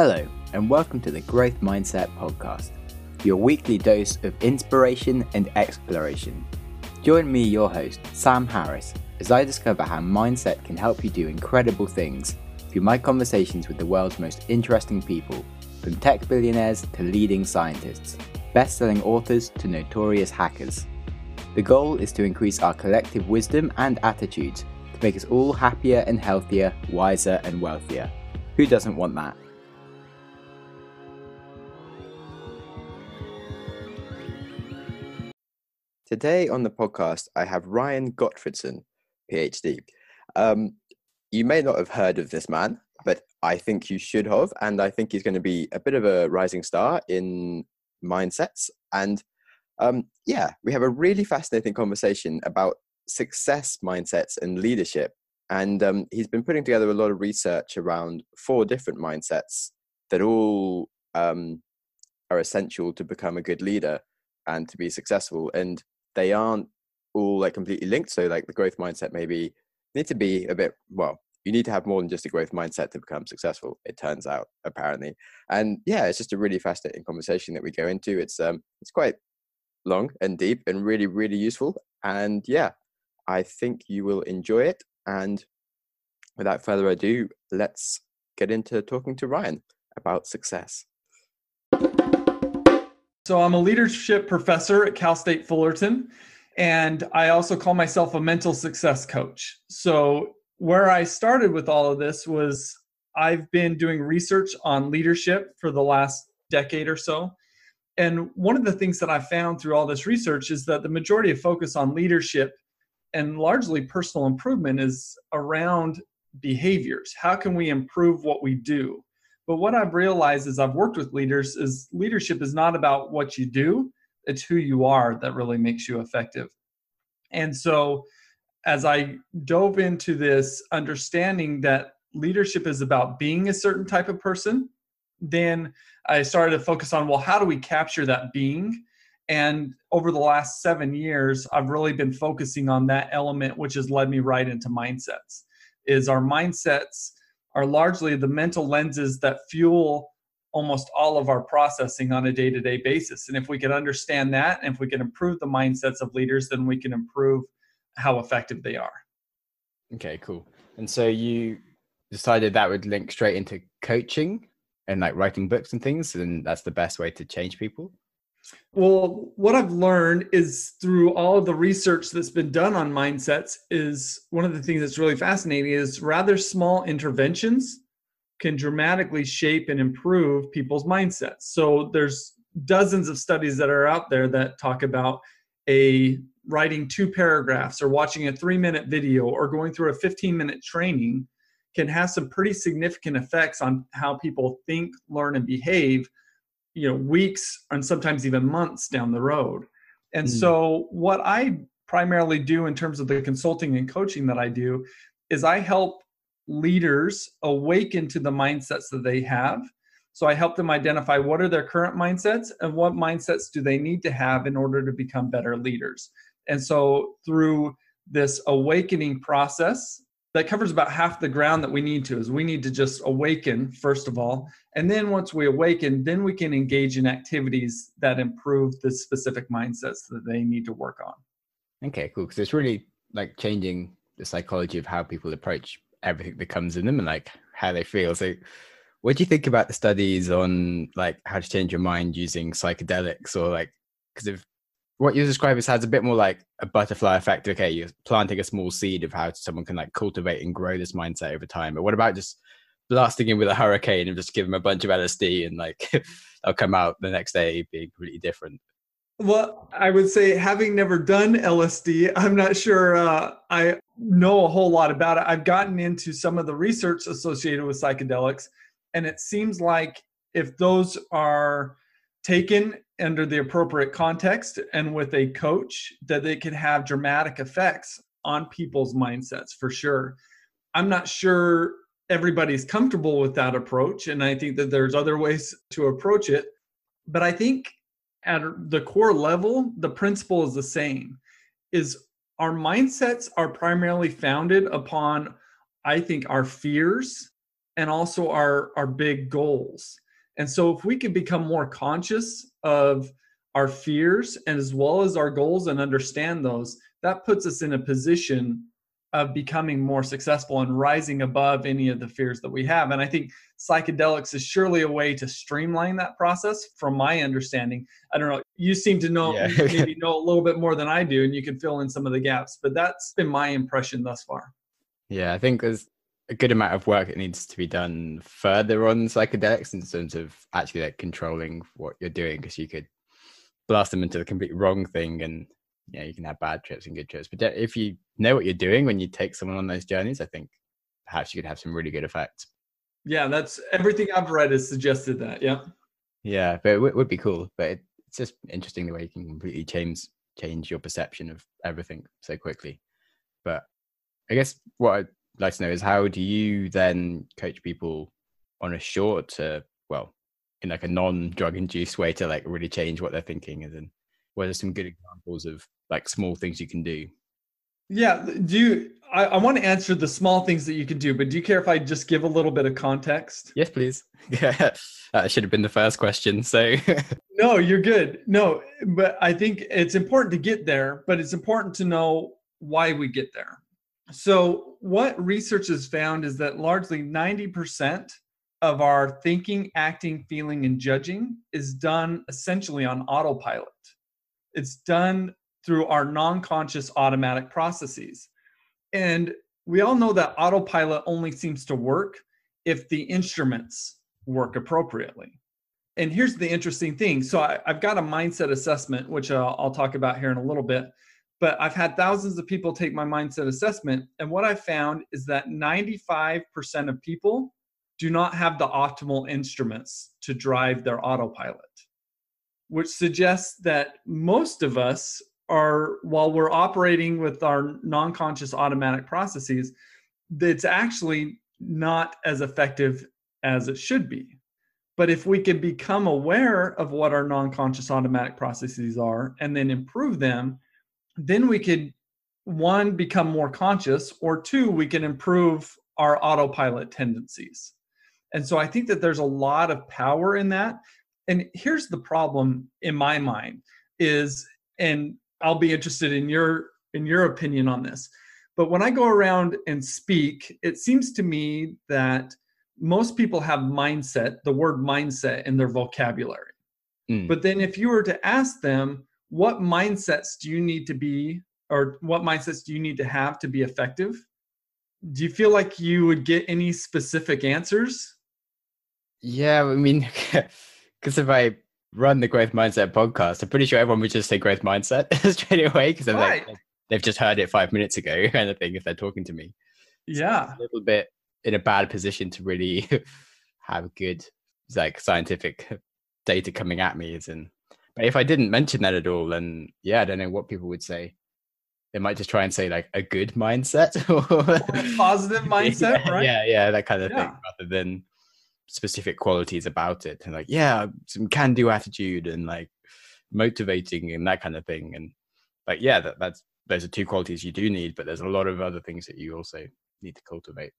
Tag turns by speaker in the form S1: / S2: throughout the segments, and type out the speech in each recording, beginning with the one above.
S1: Hello, and welcome to the Growth Mindset Podcast, your weekly dose of inspiration and exploration. Join me, your host, Sam Harris, as I discover how mindset can help you do incredible things through my conversations with the world's most interesting people, from tech billionaires to leading scientists, best selling authors to notorious hackers. The goal is to increase our collective wisdom and attitudes to make us all happier and healthier, wiser and wealthier. Who doesn't want that? Today on the podcast, I have Ryan Gottfredson, PhD. Um, you may not have heard of this man, but I think you should have. And I think he's going to be a bit of a rising star in mindsets. And um, yeah, we have a really fascinating conversation about success mindsets and leadership. And um, he's been putting together a lot of research around four different mindsets that all um, are essential to become a good leader and to be successful. And they aren't all like completely linked. So like the growth mindset maybe need to be a bit well. You need to have more than just a growth mindset to become successful. It turns out apparently, and yeah, it's just a really fascinating conversation that we go into. It's um it's quite long and deep and really really useful. And yeah, I think you will enjoy it. And without further ado, let's get into talking to Ryan about success.
S2: So I'm a leadership professor at Cal State Fullerton, and I also call myself a mental success coach. So where I started with all of this was I've been doing research on leadership for the last decade or so. And one of the things that I found through all this research is that the majority of focus on leadership and largely personal improvement is around behaviors. How can we improve what we do? But what I've realized as I've worked with leaders is leadership is not about what you do, it's who you are that really makes you effective. And so as I dove into this understanding that leadership is about being a certain type of person, then I started to focus on well, how do we capture that being? And over the last seven years, I've really been focusing on that element, which has led me right into mindsets. Is our mindsets are largely the mental lenses that fuel almost all of our processing on a day to day basis. And if we can understand that, and if we can improve the mindsets of leaders, then we can improve how effective they are.
S1: Okay, cool. And so you decided that would link straight into coaching and like writing books and things, and that's the best way to change people?
S2: Well, what I've learned is through all the research that's been done on mindsets is one of the things that's really fascinating is rather small interventions can dramatically shape and improve people's mindsets. So there's dozens of studies that are out there that talk about a writing two paragraphs or watching a 3-minute video or going through a 15-minute training can have some pretty significant effects on how people think, learn and behave you know weeks and sometimes even months down the road. And mm. so what i primarily do in terms of the consulting and coaching that i do is i help leaders awaken to the mindsets that they have. So i help them identify what are their current mindsets and what mindsets do they need to have in order to become better leaders. And so through this awakening process that covers about half the ground that we need to is we need to just awaken first of all. And then once we awaken then we can engage in activities that improve the specific mindsets that they need to work on.
S1: Okay cool because it's really like changing the psychology of how people approach everything that comes in them and like how they feel. So what do you think about the studies on like how to change your mind using psychedelics or like because if what you describe is has a bit more like a butterfly effect. Okay, you're planting a small seed of how someone can like cultivate and grow this mindset over time. But what about just blasting in with a hurricane and just give them a bunch of LSD and like they'll come out the next day being completely different?
S2: Well, I would say having never done LSD, I'm not sure uh, I know a whole lot about it. I've gotten into some of the research associated with psychedelics, and it seems like if those are taken under the appropriate context and with a coach that they can have dramatic effects on people's mindsets for sure i'm not sure everybody's comfortable with that approach and i think that there's other ways to approach it but i think at the core level the principle is the same is our mindsets are primarily founded upon i think our fears and also our our big goals. And so if we can become more conscious of our fears and as well as our goals and understand those, that puts us in a position of becoming more successful and rising above any of the fears that we have. And I think psychedelics is surely a way to streamline that process from my understanding. I don't know, you seem to know yeah. maybe know a little bit more than I do and you can fill in some of the gaps, but that's been my impression thus far.
S1: Yeah, I think there's a good amount of work that needs to be done further on psychedelics in terms of actually like controlling what you're doing because you could blast them into the complete wrong thing and yeah, you can have bad trips and good trips. But if you know what you're doing when you take someone on those journeys, I think perhaps you could have some really good effects.
S2: Yeah, that's everything I've read has suggested that. Yeah.
S1: Yeah, but it w- would be cool. But it, it's just interesting the way you can completely change change your perception of everything so quickly. But I guess what I'd like to know is how do you then coach people on a short, to well, in like a non-drug induced way to like really change what they're thinking, and then what are some good examples of like small things you can do?
S2: Yeah do you I, I, want to answer the small things that you can do but do you care if i just give a little bit of context?
S1: Yes please. Yeah that should have been the first question so.
S2: No you're good. No but i think it's important to get there but it's important to know why we get there so what research has found is that largely 90% of our thinking acting feeling and judging is done essentially on autopilot it's done through our non-conscious automatic processes. And we all know that autopilot only seems to work if the instruments work appropriately. And here's the interesting thing. So I, have got a mindset assessment, which uh, I'll talk about here in a little bit. But I've had thousands of people take my mindset assessment. And what I found is that 95% of people do not have the optimal instruments to drive their autopilot which suggests that most of us are, while we're operating with our non conscious automatic processes, it's actually not as effective as it should be. But if we can become aware of what our non conscious automatic processes are and then improve them, then we could, one, become more conscious, or two, we can improve our autopilot tendencies. And so I think that there's a lot of power in that and here's the problem in my mind is and i'll be interested in your in your opinion on this but when i go around and speak it seems to me that most people have mindset the word mindset in their vocabulary mm. but then if you were to ask them what mindsets do you need to be or what mindsets do you need to have to be effective do you feel like you would get any specific answers
S1: yeah i mean because if I run the growth mindset podcast, I'm pretty sure everyone would just say growth mindset straight away because right. like, they've just heard it five minutes ago, kind of thing. If they're talking to me,
S2: yeah,
S1: a little bit in a bad position to really have good like scientific data coming at me. Is in, but if I didn't mention that at all, then yeah, I don't know what people would say. They might just try and say like a good mindset or
S2: positive mindset,
S1: yeah,
S2: right?
S1: Yeah, yeah, that kind of yeah. thing, rather than specific qualities about it and like yeah some can do attitude and like motivating and that kind of thing and like yeah that, that's those are two qualities you do need but there's a lot of other things that you also need to cultivate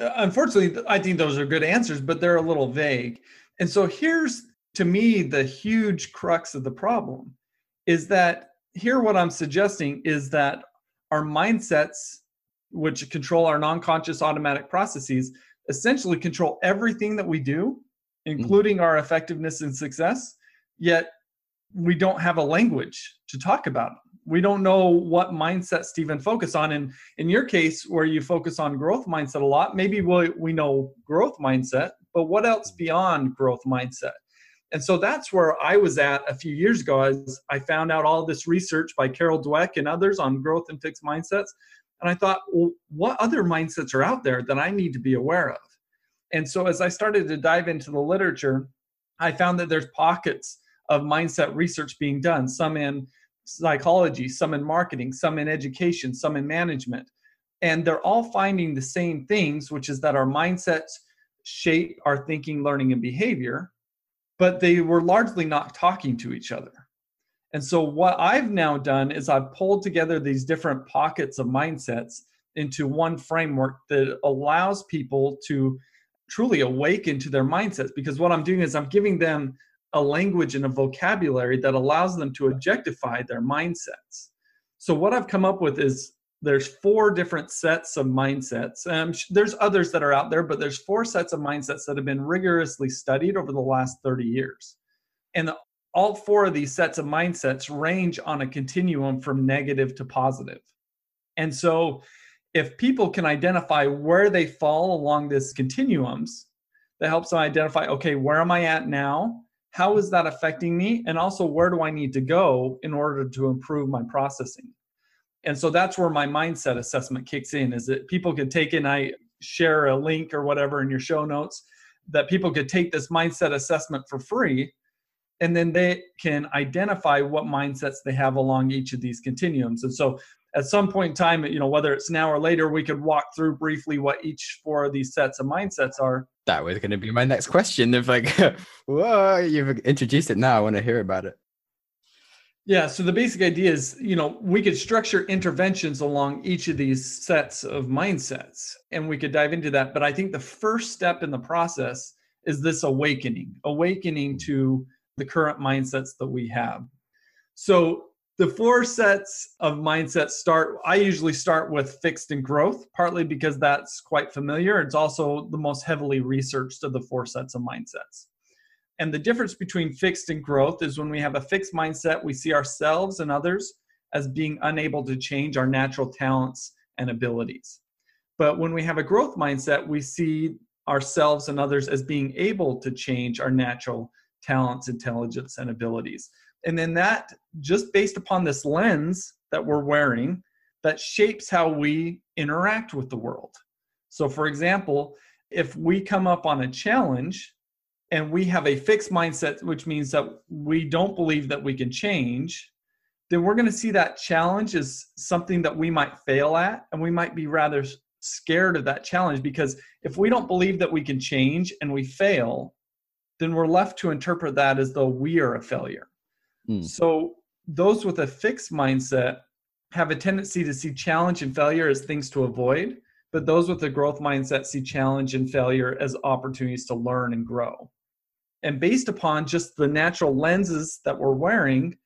S2: uh, unfortunately i think those are good answers but they're a little vague and so here's to me the huge crux of the problem is that here what i'm suggesting is that our mindsets which control our non-conscious automatic processes essentially control everything that we do, including mm. our effectiveness and success, yet we don't have a language to talk about. We don't know what mindsets to even focus on. And in your case, where you focus on growth mindset a lot, maybe we, we know growth mindset, but what else mm. beyond growth mindset? And so that's where I was at a few years ago as I found out all this research by Carol Dweck and others on growth and fixed mindsets. And I thought, well, what other mindsets are out there that I need to be aware of? And so as I started to dive into the literature, I found that there's pockets of mindset research being done, some in psychology, some in marketing, some in education, some in management. And they're all finding the same things, which is that our mindsets shape our thinking, learning, and behavior, but they were largely not talking to each other. And so, what I've now done is I've pulled together these different pockets of mindsets into one framework that allows people to truly awaken to their mindsets because what I'm doing is I'm giving them a language and a vocabulary that allows them to objectify their mindsets. So what I've come up with is there's four different sets of mindsets. Um, there's others that are out there, but there's four sets of mindsets that have been rigorously studied over the last 30 years. And the, all four of these sets of mindsets range on a continuum from negative to positive. And so if people can identify where they fall along this continuums, that helps them identify, okay, where am I at now? How is that affecting me? And also, where do I need to go in order to improve my processing? And so that's where my mindset assessment kicks in is that people could take in i share a link or whatever in your show notes that people could take this mindset assessment for free and then they can identify what mindsets they have along each of these continuums. And so at some point in time you know whether it's now or later we could walk through briefly what each four of these sets of mindsets are.
S1: That was going to be my next question. Of like whoa you've introduced it now i want to hear about it
S2: yeah, so the basic idea is, you know, we could structure interventions along each of these sets of mindsets and we could dive into that, but I think the first step in the process is this awakening, awakening to the current mindsets that we have. So the four sets of mindsets start i usually start with fixed and growth partly because that's quite familiar it's also the most heavily researched of the four sets of mindsets and the difference between fixed and growth is when we have a fixed mindset, we see ourselves and others as being unable to change our natural talents and abilities. But when we have a growth mindset, we see ourselves and others as being able to change our natural talents, intelligence, and abilities. And then that, just based upon this lens that we're wearing, that shapes how we interact with the world. So, for example, if we come up on a challenge and we have a fixed mindset, which means that we don't believe that we can change, then we're going to see that challenge as something that we might fail at. And we might be rather scared of that challenge because if we don't believe that we can change and we fail, then we're left to interpret that as though we are a failure. Mm. So those with a fixed mindset have a tendency to see challenge and failure as things to avoid, but those with a growth mindset see challenge and failure as opportunities to learn and grow and based upon just the natural lenses that we're wearing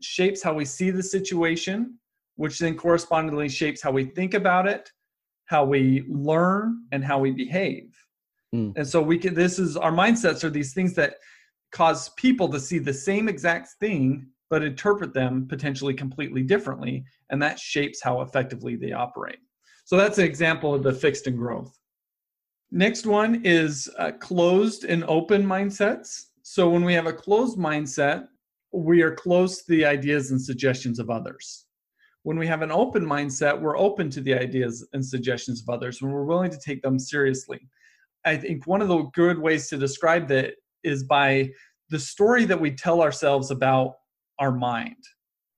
S2: shapes how we see the situation which then correspondingly shapes how we think about it how we learn and how we behave. Mm. and so we can this is our mindsets are these things that cause people to see the same exact thing but interpret them potentially completely differently and that shapes how effectively they operate. So that's an example of the fixed and growth Next one is uh, closed and open mindsets. So when we have a closed mindset, we are closed to the ideas and suggestions of others. When we have an open mindset, we're open to the ideas and suggestions of others and we're willing to take them seriously. I think one of the good ways to describe that is by the story that we tell ourselves about our mind.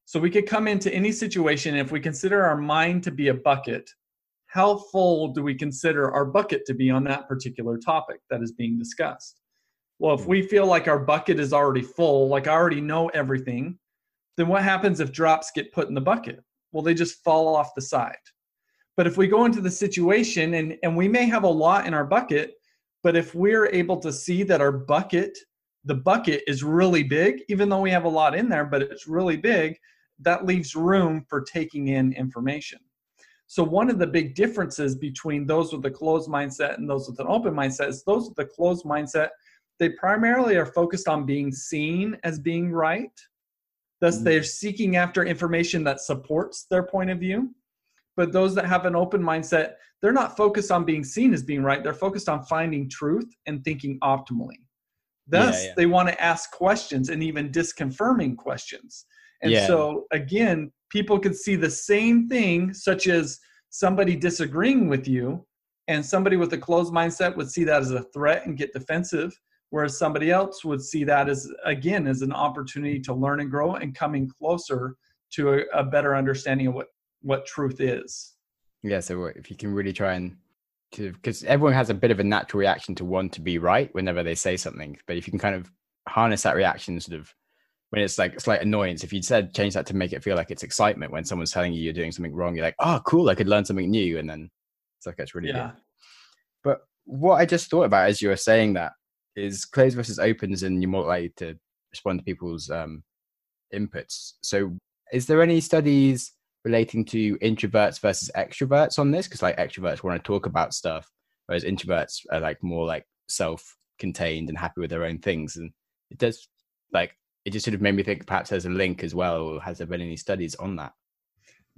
S2: So we could come into any situation, if we consider our mind to be a bucket, how full do we consider our bucket to be on that particular topic that is being discussed? Well, if hmm. we feel like our bucket is already full, like I already know everything, then what happens if drops get put in the bucket? Well, they just fall off the side. But if we go into the situation and, and we may have a lot in our bucket, but if we're able to see that our bucket, the bucket is really big, even though we have a lot in there, but it's really big, that leaves room for taking in information. So one of the big differences between those with a closed mindset and those with an open mindset is those with a closed mindset, they primarily are focused on being seen as being right. Thus, mm-hmm. they're seeking after information that supports their point of view. But those that have an open mindset, they're not focused on being seen as being right. They're focused on finding truth and thinking optimally. Thus, yeah, yeah. they want to ask questions and even disconfirming questions. And yeah. so, again, people could see the same thing, such as somebody disagreeing with you, and somebody with a closed mindset would see that as a threat and get defensive, whereas somebody else would see that as, again, as an opportunity to learn and grow and coming closer to a, a better understanding of what, what truth is.
S1: Yeah, so if you can really try and because everyone has a bit of a natural reaction to want to be right whenever they say something, but if you can kind of harness that reaction, sort of when it's like slight annoyance. If you'd said change that to make it feel like it's excitement when someone's telling you you're doing something wrong, you're like, oh, cool, I could learn something new, and then it's like it's really yeah. good. But what I just thought about as you were saying that is closed versus opens, and you're more likely to respond to people's um, inputs. So, is there any studies relating to introverts versus extroverts on this? Because like extroverts want to talk about stuff, whereas introverts are like more like self-contained and happy with their own things. And it does like it just sort of made me think perhaps there's a link as well. Or has there been any studies on that?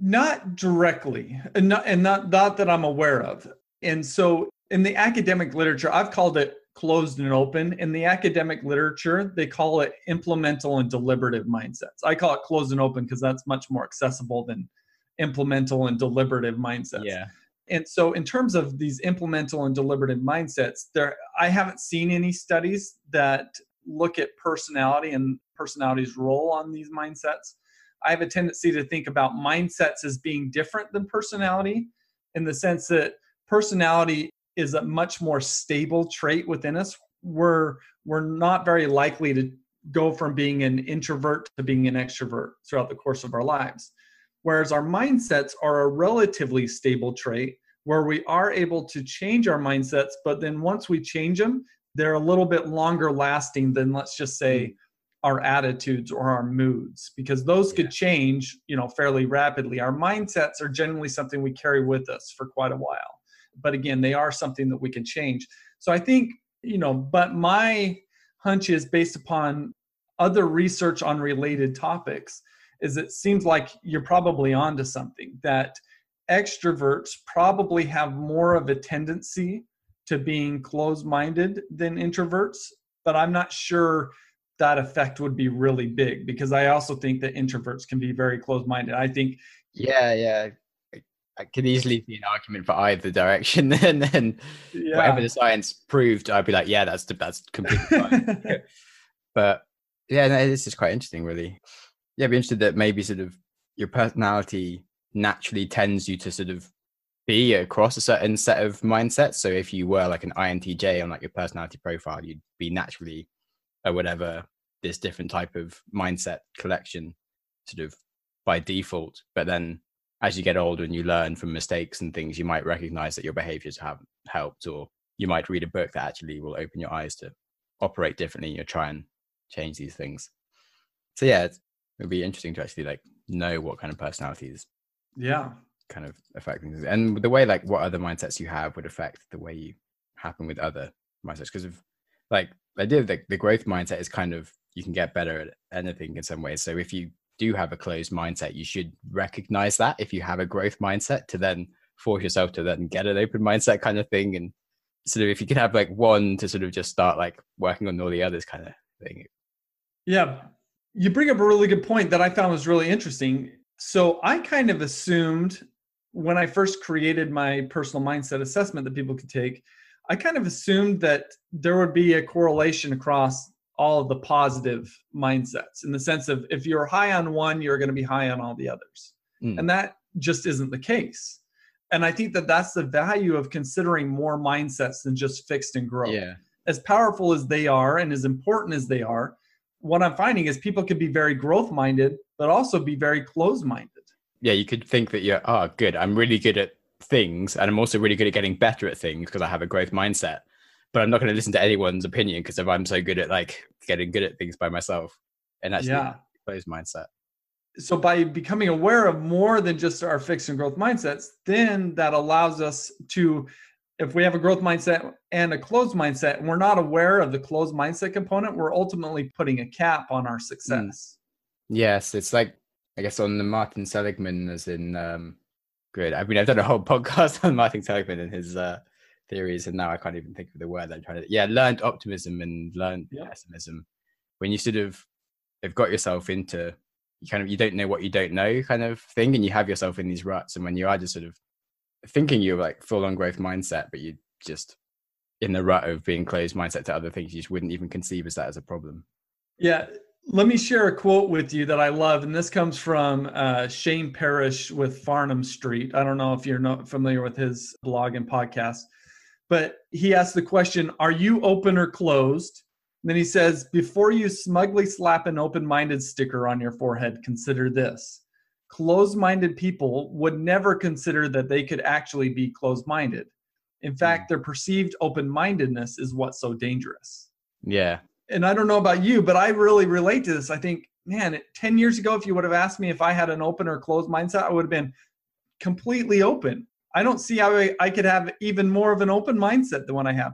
S2: Not directly, and not and not, not that I'm aware of. And so in the academic literature, I've called it closed and open. In the academic literature, they call it implemental and deliberative mindsets. I call it closed and open because that's much more accessible than implemental and deliberative mindsets.
S1: Yeah.
S2: And so in terms of these implemental and deliberative mindsets, there I haven't seen any studies that look at personality and personality's role on these mindsets. I have a tendency to think about mindsets as being different than personality in the sense that personality is a much more stable trait within us. We're we're not very likely to go from being an introvert to being an extrovert throughout the course of our lives. Whereas our mindsets are a relatively stable trait where we are able to change our mindsets, but then once we change them, they're a little bit longer lasting than let's just say mm. our attitudes or our moods because those could change, you know, fairly rapidly. Our mindsets are generally something we carry with us for quite a while but again they are something that we can change so i think you know but my hunch is based upon other research on related topics is it seems like you're probably onto something that extroverts probably have more of a tendency to being closed-minded than introverts but i'm not sure that effect would be really big because i also think that introverts can be very closed-minded i think
S1: yeah yeah I could easily see an argument for either direction, and then yeah. whatever the science proved, I'd be like, yeah, that's that's completely fine. but yeah, no, this is quite interesting, really. Yeah, I'd be interested that maybe sort of your personality naturally tends you to sort of be across a certain set of mindsets. So if you were like an INTJ on like your personality profile, you'd be naturally or whatever this different type of mindset collection sort of by default. But then as you get older and you learn from mistakes and things, you might recognize that your behaviors have helped, or you might read a book that actually will open your eyes to operate differently. you'll try and change these things. So yeah, it would be interesting to actually like know what kind of personalities,
S2: yeah,
S1: kind of affect things, and the way like what other mindsets you have would affect the way you happen with other mindsets. Because of like the idea of the, the growth mindset is kind of you can get better at anything in some ways. So if you do have a closed mindset, you should recognize that if you have a growth mindset to then force yourself to then get an open mindset kind of thing. And sort of if you could have like one to sort of just start like working on all the others kind of thing.
S2: Yeah. You bring up a really good point that I found was really interesting. So I kind of assumed when I first created my personal mindset assessment that people could take, I kind of assumed that there would be a correlation across all of the positive mindsets in the sense of if you're high on one, you're going to be high on all the others. Mm. And that just isn't the case. And I think that that's the value of considering more mindsets than just fixed and growth.
S1: Yeah.
S2: As powerful as they are and as important as they are, what I'm finding is people can be very growth minded, but also be very closed minded.
S1: Yeah, you could think that you're, oh, good, I'm really good at things. And I'm also really good at getting better at things because I have a growth mindset but I'm not going to listen to anyone's opinion because if I'm so good at like getting good at things by myself, and that's yeah. closed mindset.
S2: So by becoming aware of more than just our fixed and growth mindsets, then that allows us to, if we have a growth mindset and a closed mindset, and we're not aware of the closed mindset component, we're ultimately putting a cap on our success.
S1: Mm. Yes, it's like I guess on the Martin Seligman, as in um, good. I mean, I've done a whole podcast on Martin Seligman and his uh, theories, and now I can't even think of the word I'm trying to. Yeah, learned optimism and learned yeah. pessimism. When you sort of have got yourself into you kind of you don't know what you don't know kind of thing, and you have yourself in these ruts, and when you are just sort of thinking you're like full on growth mindset, but you just in the rut of being closed mindset to other things, you just wouldn't even conceive as that as a problem.
S2: Yeah, let me share a quote with you that I love, and this comes from uh, Shane Parrish with Farnam Street. I don't know if you're not familiar with his blog and podcast, but he asked the question, Are you open or closed? And then he says, Before you smugly slap an open minded sticker on your forehead, consider this. Closed minded people would never consider that they could actually be closed minded. In fact, their perceived open mindedness is what's so dangerous.
S1: Yeah.
S2: And I don't know about you, but I really relate to this. I think, man, 10 years ago, if you would have asked me if I had an open or closed mindset, I would have been completely open. I don't see how I, I could have even more of an open mindset than what I have.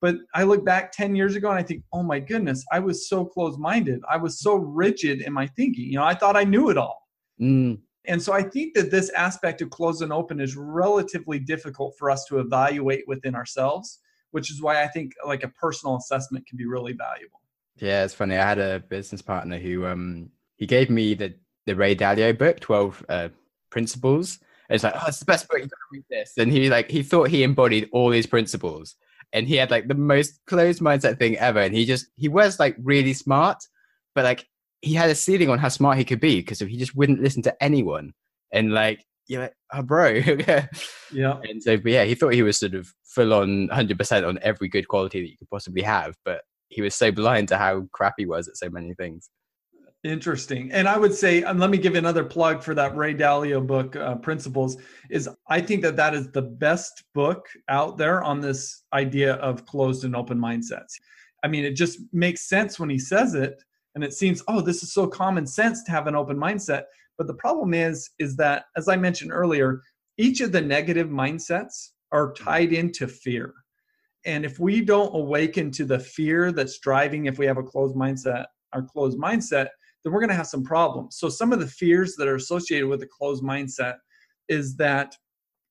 S2: But I look back 10 years ago and I think, oh my goodness, I was so closed minded. I was so rigid in my thinking. You know, I thought I knew it all.
S1: Mm.
S2: And so I think that this aspect of closed and open is relatively difficult for us to evaluate within ourselves, which is why I think like a personal assessment can be really valuable.
S1: Yeah, it's funny. I had a business partner who um he gave me the the Ray Dalio book, Twelve uh, Principles. And it's like, oh, it's the best book. You gotta read this. And he like he thought he embodied all these principles, and he had like the most closed mindset thing ever. And he just he was like really smart, but like he had a ceiling on how smart he could be because he just wouldn't listen to anyone. And like you're like, oh, bro.
S2: Yeah.
S1: And so, but yeah, he thought he was sort of full on 100% on every good quality that you could possibly have, but he was so blind to how crap he was at so many things.
S2: Interesting. And I would say, and let me give another plug for that Ray Dalio book, uh, Principles, is I think that that is the best book out there on this idea of closed and open mindsets. I mean, it just makes sense when he says it, and it seems, oh, this is so common sense to have an open mindset. But the problem is, is that as I mentioned earlier, each of the negative mindsets are tied into fear. And if we don't awaken to the fear that's driving, if we have a closed mindset, our closed mindset, then we're going to have some problems. So, some of the fears that are associated with a closed mindset is that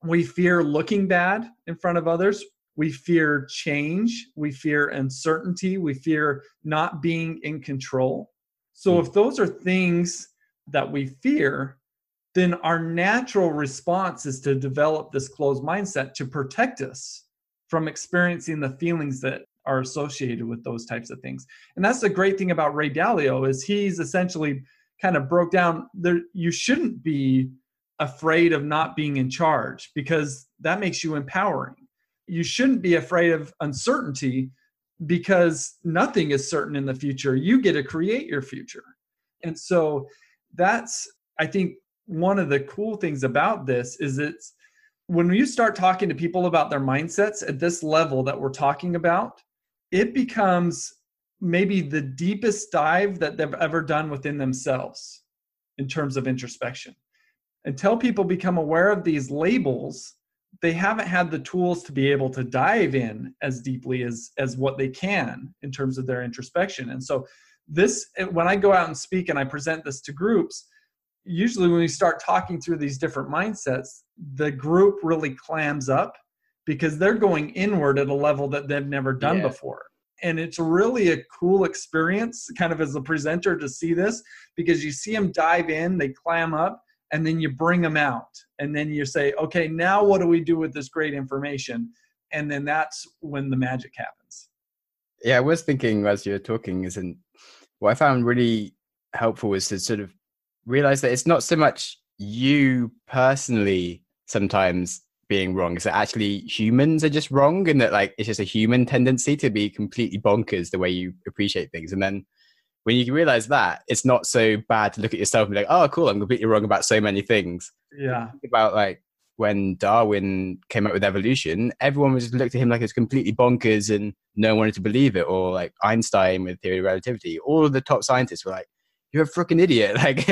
S2: we fear looking bad in front of others. We fear change. We fear uncertainty. We fear not being in control. So, hmm. if those are things that we fear, then our natural response is to develop this closed mindset to protect us from experiencing the feelings that are associated with those types of things. And that's the great thing about Ray Dalio is he's essentially kind of broke down there you shouldn't be afraid of not being in charge because that makes you empowering. You shouldn't be afraid of uncertainty because nothing is certain in the future. You get to create your future. And so that's I think one of the cool things about this is it's when you start talking to people about their mindsets at this level that we're talking about, it becomes maybe the deepest dive that they've ever done within themselves in terms of introspection. Until people become aware of these labels, they haven't had the tools to be able to dive in as deeply as as what they can in terms of their introspection. And so this when I go out and speak and I present this to groups, usually when we start talking through these different mindsets, the group really clams up because they're going inward at a level that they've never done
S1: Yeah.
S2: before. And it's really a cool experience, kind of as a presenter, to see this because you see them dive in, they clam up, and then you bring them out. And then you say, okay, now what do we do with this great information? And then that's when the magic happens.
S1: Yeah, I was thinking as you were talking, isn't what I found really helpful was to sort of realize that it's not so much you personally sometimes being wrong, it's that actually humans are just wrong and that like it's just a human tendency to be completely bonkers the way you appreciate things. And then when you realize that, it's not so bad to look at yourself and be like, oh, cool, I'm completely wrong about so many things.
S2: Yeah.
S1: About like when Darwin came up with evolution, everyone was just looked at him like it's completely bonkers and no one wanted to believe it. Or like Einstein with theory of relativity, all of the top scientists were like, "You're a freaking idiot!" Like,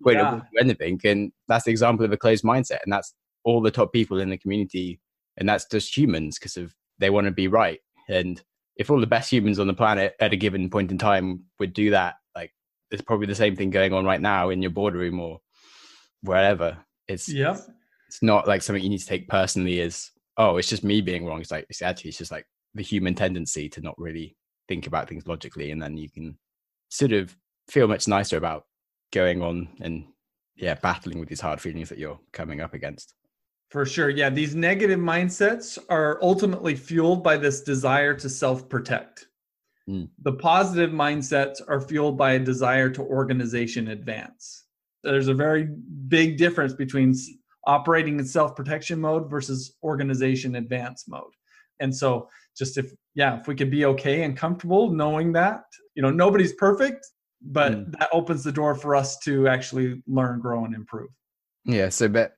S1: wait, it
S2: Yeah.
S1: anything. And that's the example of a closed mindset, and that's all the top people in the community, and that's just humans because of they want to be right. And if all the best humans on the planet at a given point in time would do that, like, there's probably the same thing going on right now in your boardroom or wherever. It's
S2: yeah.
S1: it's not like something you need to take personally as oh it's just me being wrong it's like it's actually it's just like the human tendency to not really think about things logically and then you can sort of feel much nicer about going on and yeah battling with these hard feelings that you're coming up against
S2: For sure. Yeah. These negative mindsets are ultimately fueled by this desire to self protect.
S1: Mm.
S2: The positive mindsets are fueled by a desire to organization advance. There's a very big difference between operating in self protection mode versus organization advance mode. And so, just if, yeah, if we could be okay and comfortable knowing that, you know, nobody's perfect, but
S1: Mm.
S2: that opens the door for us to actually learn, grow, and improve.
S1: yeah so but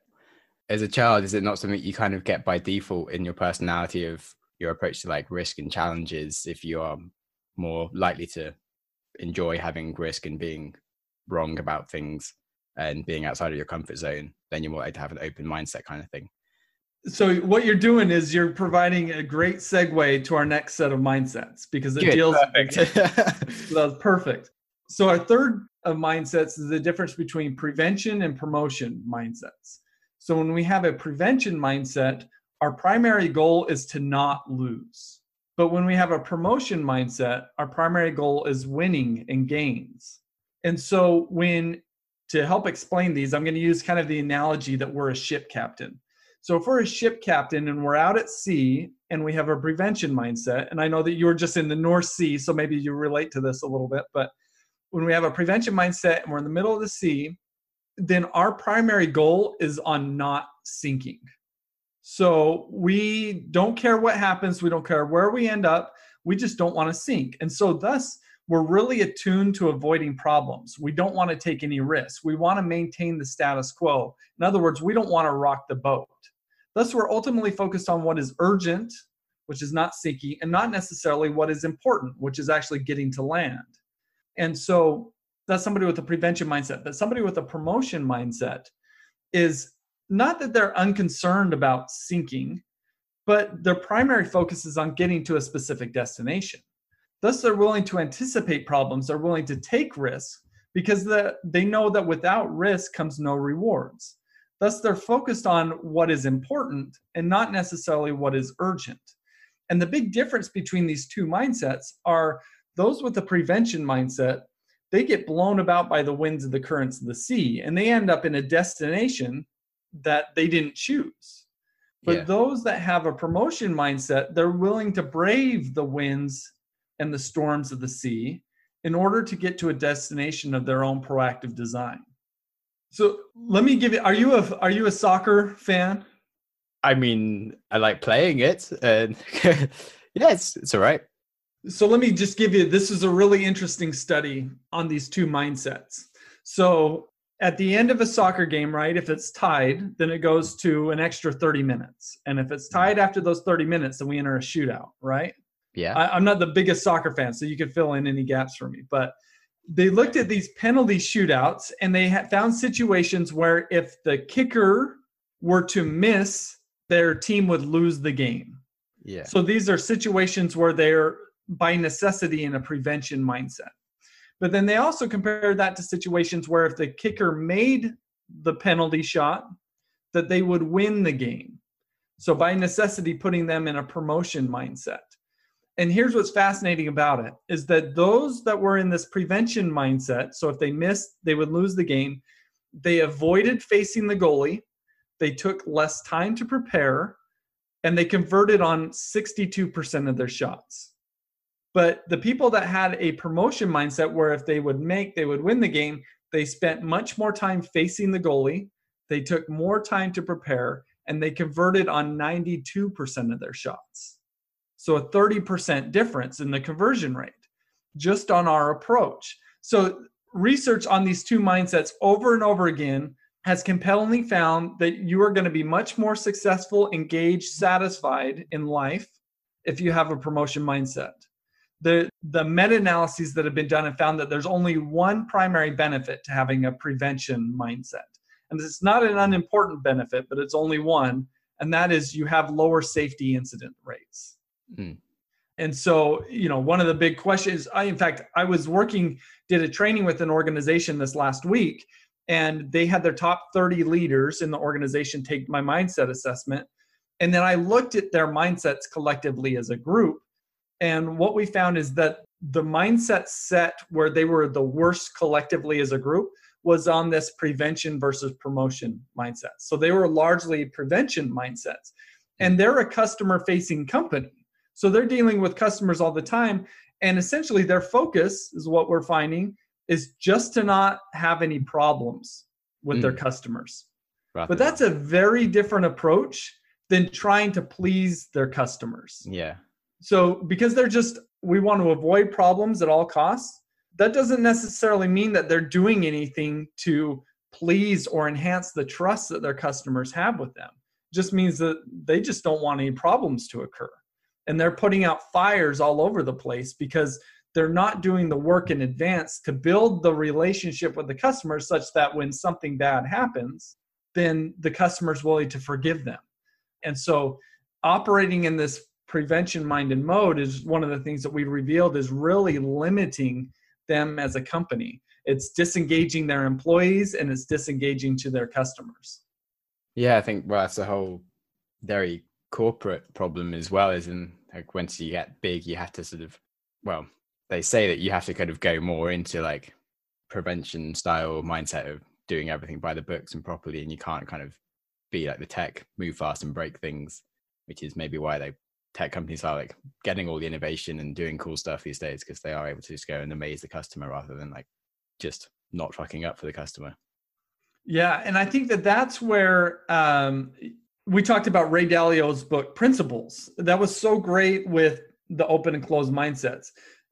S1: as a child, is it not something you kind of get by default in your personality of your approach to like risk and challenges? If you are more likely to enjoy having risk and being wrong about things and being outside of your comfort zone, then you're more likely to have an open mindset kind of thing.
S2: So what you're doing is you're providing a great segue to our next set of mindsets because it
S1: Good,
S2: deals.
S1: perfect.
S2: That's perfect. So our third of mindsets is the difference between prevention and promotion mindsets. So when we have a prevention mindset, our primary goal is to not lose. But when we have a promotion mindset, our primary goal is winning and gains. And so when to help explain these, I'm going to use kind of the analogy that we're a ship captain. So if we're a ship captain and we're out at sea and we have a prevention mindset, and I know that you're just in the North Sea, so maybe you relate to this a little bit, but when we have a prevention mindset and we're in the middle of the sea, then our primary goal is on not sinking. So we don't care what happens, we don't care where we end up, we just don't want to sink. And so thus we're really attuned to avoiding problems. We don't want to take any risks. We want to maintain the status quo. In other words, we don't want to rock the boat. Thus, we're ultimately focused on what is urgent, which is not sinking, and not necessarily what is important, which is actually getting to land. And so that's somebody with a prevention mindset. But somebody with a promotion mindset is not that they're unconcerned about sinking, but their primary focus is on getting to a specific destination. Thus, they're willing to anticipate problems, they're willing to take risks because the, they know that without risk comes no rewards. Thus, they're focused on what is important and not necessarily what is urgent. And the big difference between these two mindsets are those with the prevention mindset, they get blown about by the winds and the currents of the sea, and they end up in a destination that they didn't choose. But
S1: Yeah.
S2: those that have a promotion mindset, they're willing to brave the winds and the storms of the sea in order to get to a destination of their own proactive design. So let me give you are you a are you a soccer fan?
S1: I mean, I like playing it, and yeah, it's it's all right.
S2: So let me just give you this is a really interesting study on these two mindsets. So at the end of a soccer game, right, if it's tied, then it goes to an extra 30 minutes. And if it's tied after those 30 minutes, then we enter a shootout, right?
S1: Yeah,
S2: I, I'm not the biggest soccer fan, so you could fill in any gaps for me. But they looked at these penalty shootouts and they had found situations where if the kicker were to miss, their team would lose the game.
S1: yeah,
S2: So these are situations where they're by necessity in a prevention mindset. But then they also compared that to situations where if the kicker made the penalty shot, that they would win the game. So by necessity, putting them in a promotion mindset. And here's what's fascinating about it is that those that were in this prevention mindset, so if they missed, they would lose the game, they avoided facing the goalie, they took less time to prepare, and they converted on 62% of their shots. But the people that had a promotion mindset where if they would make, they would win the game, they spent much more time facing the goalie, they took more time to prepare, and they converted on 92% of their shots. So a 30% difference in the conversion rate just on our approach. So research on these two mindsets over and over again has compellingly found that you are going to be much more successful, engaged, satisfied in life if you have a promotion mindset. The, the meta analyses that have been done have found that there's only one primary benefit to having a prevention mindset. And it's not an unimportant benefit, but it's only one, and that is you have lower safety incident rates.
S1: Mm.
S2: And so, you know, one of the big questions, I, in fact, I was working, did a training with an organization this last week, and they had their top 30 leaders in the organization take my mindset assessment. And then I looked at their mindsets collectively as a group. And what we found is that the mindset set where they were the worst collectively as a group was on this prevention versus promotion mindset. So they were largely prevention mindsets. And they're a customer facing company. So they're dealing with customers all the time. And essentially, their focus is what we're finding is just to not have any problems with their
S1: Mm.
S2: customers.
S1: rather
S2: But that's a very different approach than trying to please their customers.
S1: yeah,
S2: So, because they're just, we want to avoid problems at all costs, that doesn't necessarily mean that they're doing anything to please or enhance the trust that their customers have with them. It just means that they just don't want any problems to occur. And they're putting out fires all over the place because they're not doing the work in advance to build the relationship with the customer such that when something bad happens, then the customer's willing to forgive them. And so operating in this prevention minded mode is one of the things that we revealed is really limiting them as a company. It's disengaging their employees and it's disengaging to their customers.
S1: Yeah, I think well that's a whole very corporate problem as well, is in like once you get big you have to sort of well, they say that you have to kind of go more into like prevention style mindset of doing everything by the books and properly and you can't kind of be like the tech move fast and break things which is maybe why they tech companies are like getting all the innovation and doing cool stuff these days because they are able to just go and amaze the customer rather than like just not fucking up for the customer.
S2: Yeah, and I think that that's where um, we talked about Ray Dalio's book Principles. That was so great with the open and closed mindsets.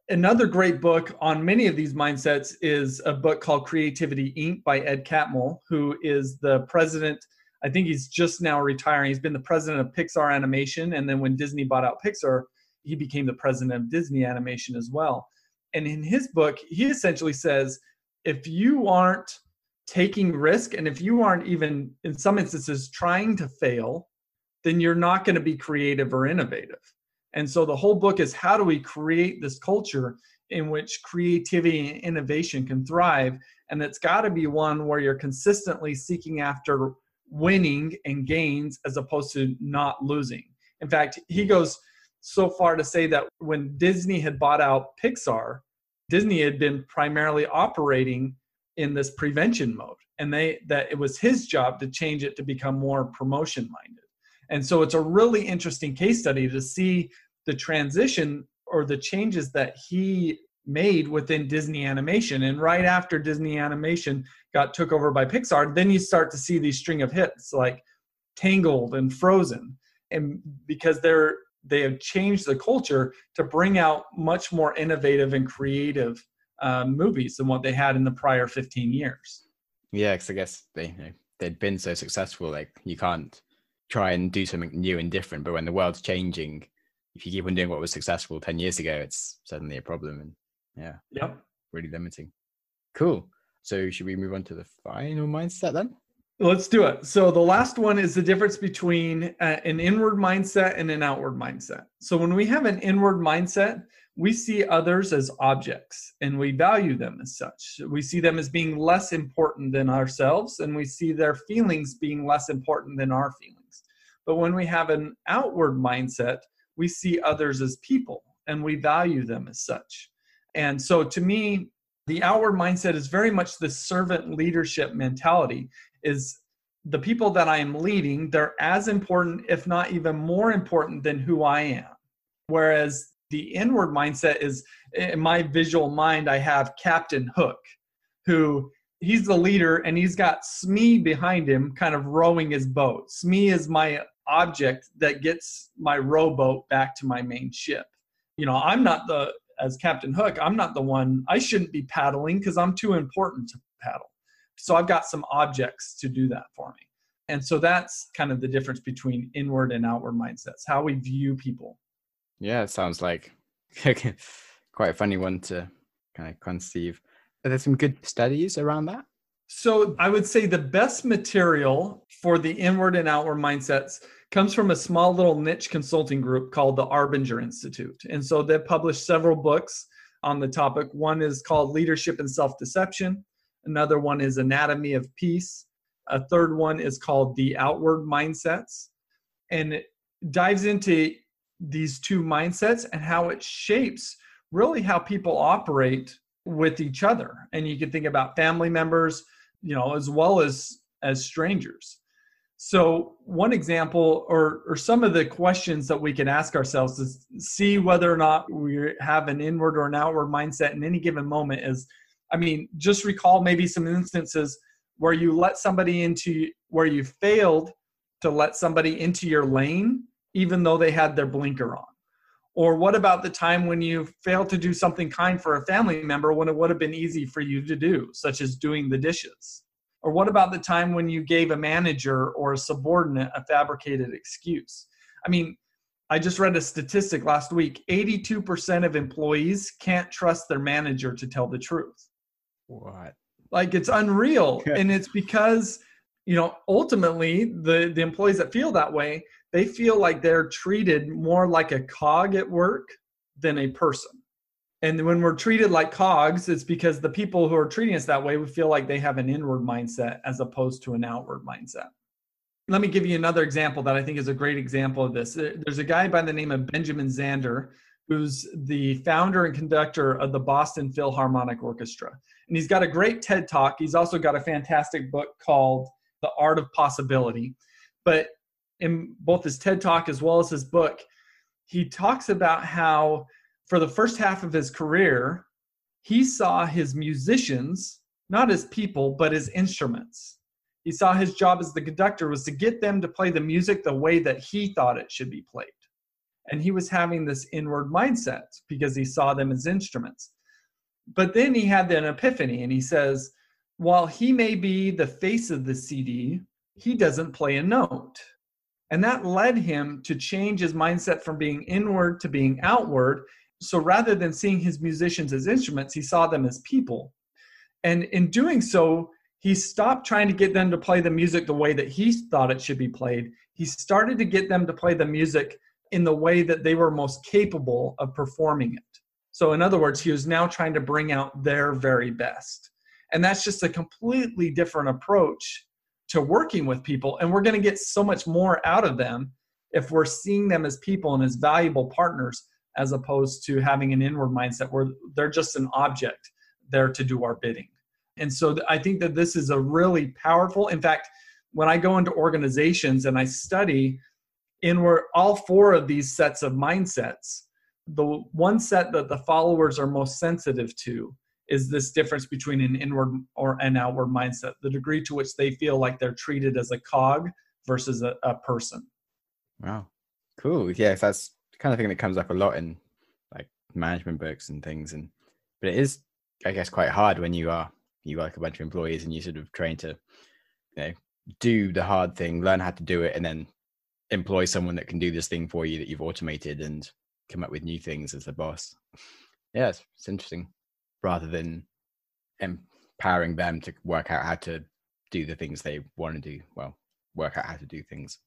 S2: Another great book on many of these mindsets is a book called Creativity Inc. by Ed Catmull, who is the president I think he's just now retiring. He's been the president of Pixar Animation, and then when Disney bought out Pixar, he became the president of Disney Animation as well. And in his book, he essentially says if you aren't taking risk and if you aren't even in some instances trying to fail, then you're not going to be creative or innovative. And so the whole book is how do we create this culture in which creativity and innovation can thrive? And it's got to be one where you're consistently seeking after winning and gains as opposed to not losing. In fact, he goes so far to say that when Disney had bought out Pixar, Disney had been primarily operating in this prevention mode and they that it was his job to change it to become more promotion minded. And so it's a really interesting case study to see the transition or the changes that he made within Disney Animation. And right after Disney Animation got took over by Pixar, then you start to see these string of hits like Tangled and Frozen. And because they're they have changed the culture to bring out much more innovative and creative uh, movies than what they had in the prior 15 years.
S1: Yeah, because I guess they you know, they'd been so successful. Like you can't try and do something new and different, but when the world's changing, if you keep on doing what was successful 10 years ago, it's suddenly a problem. And yeah.
S2: Yep.
S1: Really limiting. Cool. So should we move on to the final mindset then?
S2: Let's do it. So the last one is the difference between uh, an inward mindset and an outward mindset. So when we have an inward mindset, we see others as objects and we value them as such. We see them as being less important than ourselves and we see their feelings being less important than our feelings. But when we have an outward mindset, we see others as people and we value them as such. And so to me, the outward mindset is very much the servant leadership mentality is the people that I am leading, they're as important, if not even more important than who I am. Whereas the inward mindset is in my visual mind, I have Captain Hook, who he's the leader and he's got Smee behind him, kind of rowing his boat. Smee is my object that gets my rowboat back to my main ship. You know, I'm not the as Captain Hook, I'm not the one, I shouldn't be paddling because I'm too important to paddle. So I've got some objects to do that for me. And so that's kind of the difference between inward and outward mindsets, how we view people.
S1: Yeah, it sounds like quite a funny one to kind of conceive. Are there some good studies around that?
S2: So I would say the best material for the inward and outward mindsets comes from a small little niche consulting group called the Arbinger Institute. And so they've published several books on the topic. One is called Leadership and Self Deception, another one is Anatomy of Peace, a third one is called The Outward Mindsets. And it dives into these two mindsets and how it shapes really how people operate with each other. And you can think about family members, you know, as well as as strangers. So one example or, or some of the questions that we can ask ourselves is see whether or not we have an inward or an outward mindset in any given moment is, I mean, just recall maybe some instances where you let somebody into, where you failed to let somebody into your lane, even though they had their blinker on. Or what about the time when you failed to do something kind for a family member when it would have been easy for you to do, such as doing the dishes? Or what about the time when you gave a manager or a subordinate a fabricated excuse? I mean, I just read a statistic last week 82% of employees can't trust their manager to tell the truth.
S1: What?
S2: Like it's unreal. and it's because, you know, ultimately the, the employees that feel that way, they feel like they're treated more like a cog at work than a person. And when we're treated like cogs, it's because the people who are treating us that way, we feel like they have an inward mindset as opposed to an outward mindset. Let me give you another example that I think is a great example of this. There's a guy by the name of Benjamin Zander, who's the founder and conductor of the Boston Philharmonic Orchestra. And he's got a great TED talk. He's also got a fantastic book called The Art of Possibility. But in both his TED talk as well as his book, he talks about how for the first half of his career, he saw his musicians not as people, but as instruments. He saw his job as the conductor was to get them to play the music the way that he thought it should be played. And he was having this inward mindset because he saw them as instruments. But then he had an epiphany and he says, while he may be the face of the CD, he doesn't play a note. And that led him to change his mindset from being inward to being outward so rather than seeing his musicians as instruments, he saw them as people. And in doing so, he stopped trying to get them to play the music the way that he thought it should be played. He started to get them to play the music in the way that they were most capable of performing it. So, in other words, he was now trying to bring out their very best. And that's just a completely different approach to working with people. And we're going to get so much more out of them if we're seeing them as people and as valuable partners as opposed to having an inward mindset where they're just an object there to do our bidding. And so I think that this is a really powerful, in fact, when I go into organizations and I study inward all four of these sets of mindsets, the one set that the followers are most sensitive to is this difference between an inward or an outward mindset, the degree to which they feel like they're treated as a cog versus a, a person.
S1: Wow. Cool. Yeah, that's kind of thing that comes up a lot in like management books and things and but it is i guess quite hard when you are you like a bunch of employees and you sort of train to you know do the hard thing learn how to do it and then employ someone that can do this thing for you that you've automated and come up with new things as the boss yeah it's, it's interesting rather than empowering them to work out how to do the things they want to do well work out how to do things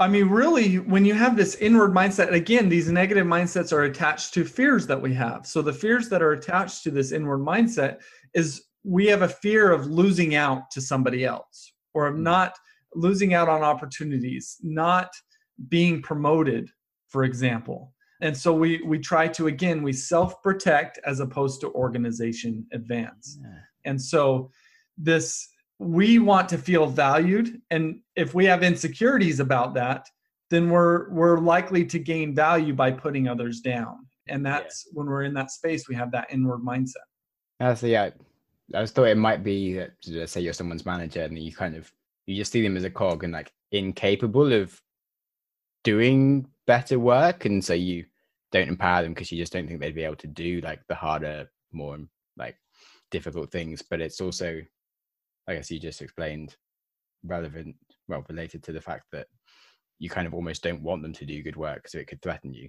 S2: I mean, really, when you have this inward mindset, again, these negative mindsets are attached to fears that we have. So the fears that are attached to this inward mindset is we have a fear of losing out to somebody else or of mm. not losing out on opportunities, not being promoted, for example. And so we we try to again we self-protect as opposed to organization advance. Yeah. And so this we want to feel valued and if we have insecurities about that then we're we're likely to gain value by putting others down and that's yeah. when we're in that space we have that inward mindset
S1: uh, so yeah i just thought it might be that say you're someone's manager and you kind of you just see them as a cog and like incapable of doing better work and so you don't empower them because you just don't think they'd be able to do like the harder more like difficult things but it's also I guess you just explained relevant, well, related to the fact that you kind of almost don't want them to do good work, so it could threaten you.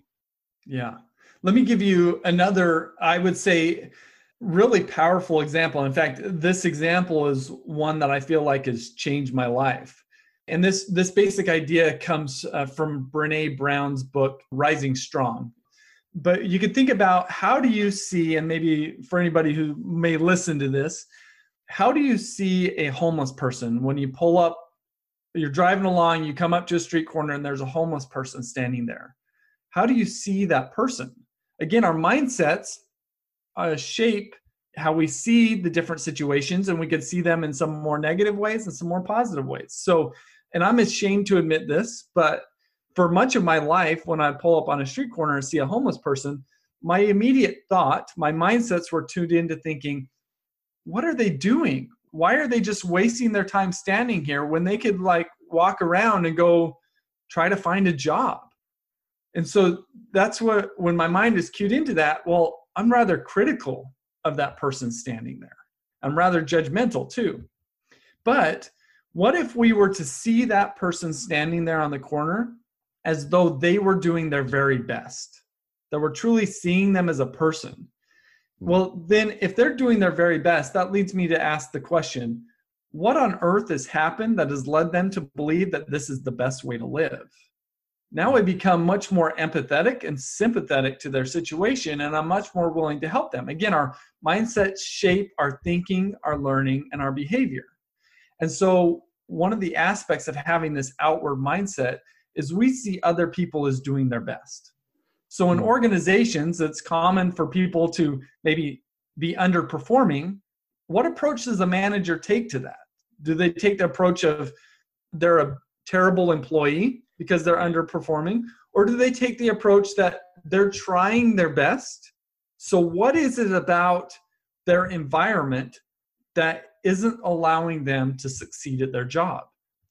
S2: Yeah. Let me give you another, I would say, really powerful example. In fact, this example is one that I feel like has changed my life. And this this basic idea comes uh, from Brene Brown's book Rising Strong. But you could think about how do you see, and maybe for anybody who may listen to this, how do you see a homeless person? When you pull up you're driving along you come up to a street corner and there's a homeless person standing there. How do you see that person? Again our mindsets uh, shape how we see the different situations and we could see them in some more negative ways and some more positive ways. So and i'm ashamed to admit this but for much of my life when i pull up on a street corner and see a homeless person my immediate thought my mindsets were tuned into thinking what are they doing? Why are they just wasting their time standing here when they could like walk around and go try to find a job? And so that's what, when my mind is cued into that, well, I'm rather critical of that person standing there. I'm rather judgmental too. But what if we were to see that person standing there on the corner as though they were doing their very best, that we're truly seeing them as a person? Hmm. Well, then, if they're doing their very best, that leads me to ask the question what on earth has happened that has led them to believe that this is the best way to live? Now I become much more empathetic and sympathetic to their situation, and I'm much more willing to help them. Again, our mindsets shape our thinking, our learning, and our behavior. And so, one of the aspects of having this outward mindset is we see other people as doing their best. So, in hmm. organizations, it's common for people to maybe be underperforming. What approach does a manager take to that? Do they take the approach of they're a terrible employee because they're underperforming? Or do they take the approach that they're trying their best? So, what is it about their environment that isn't allowing them to succeed at their job?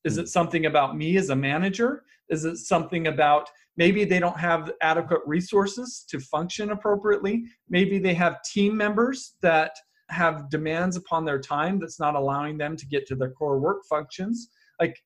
S2: Is hmm. it something about me as a manager? Is it something about maybe they don't have adequate resources to function appropriately? Maybe they have team members that have demands upon their time that's not allowing them to get to their core work functions. Like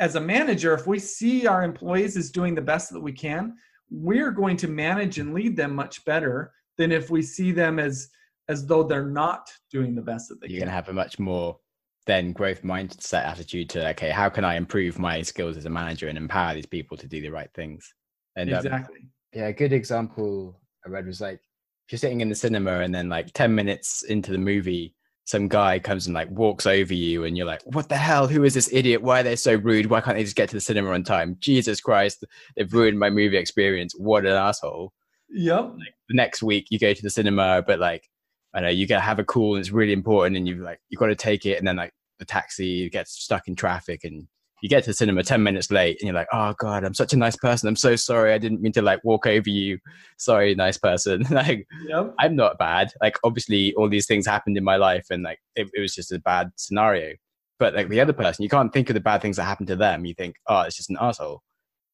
S2: as a manager, if we see our employees as doing the best that we can, we're going to manage and lead them much better than if we see them as as though they're not doing the best that they can.
S1: You're
S2: can.
S1: going to have a much more then growth mindset attitude to okay, how can I improve my skills as a manager and empower these people to do the right things?
S2: And um, exactly. Um,
S1: yeah, a good example I read was like if you're sitting in the cinema and then like 10 minutes into the movie some guy comes and like walks over you and you're like what the hell who is this idiot why are they so rude why can't they just get to the cinema on time jesus christ they've ruined my movie experience what an asshole
S2: yep
S1: like, the next week you go to the cinema but like i know you gotta have a call and it's really important and you like you got to take it and then like the taxi gets stuck in traffic and you get to the cinema 10 minutes late and you're like oh god i'm such a nice person. I'm so sorry i didn't mean to like walk over you. Sorry nice person. Like yep. i'm not bad. Like obviously all these things happened in my life and like it, it, was just a bad scenario. But like the other person you can't think of the bad things that happened to them. You think oh it's just an asshole.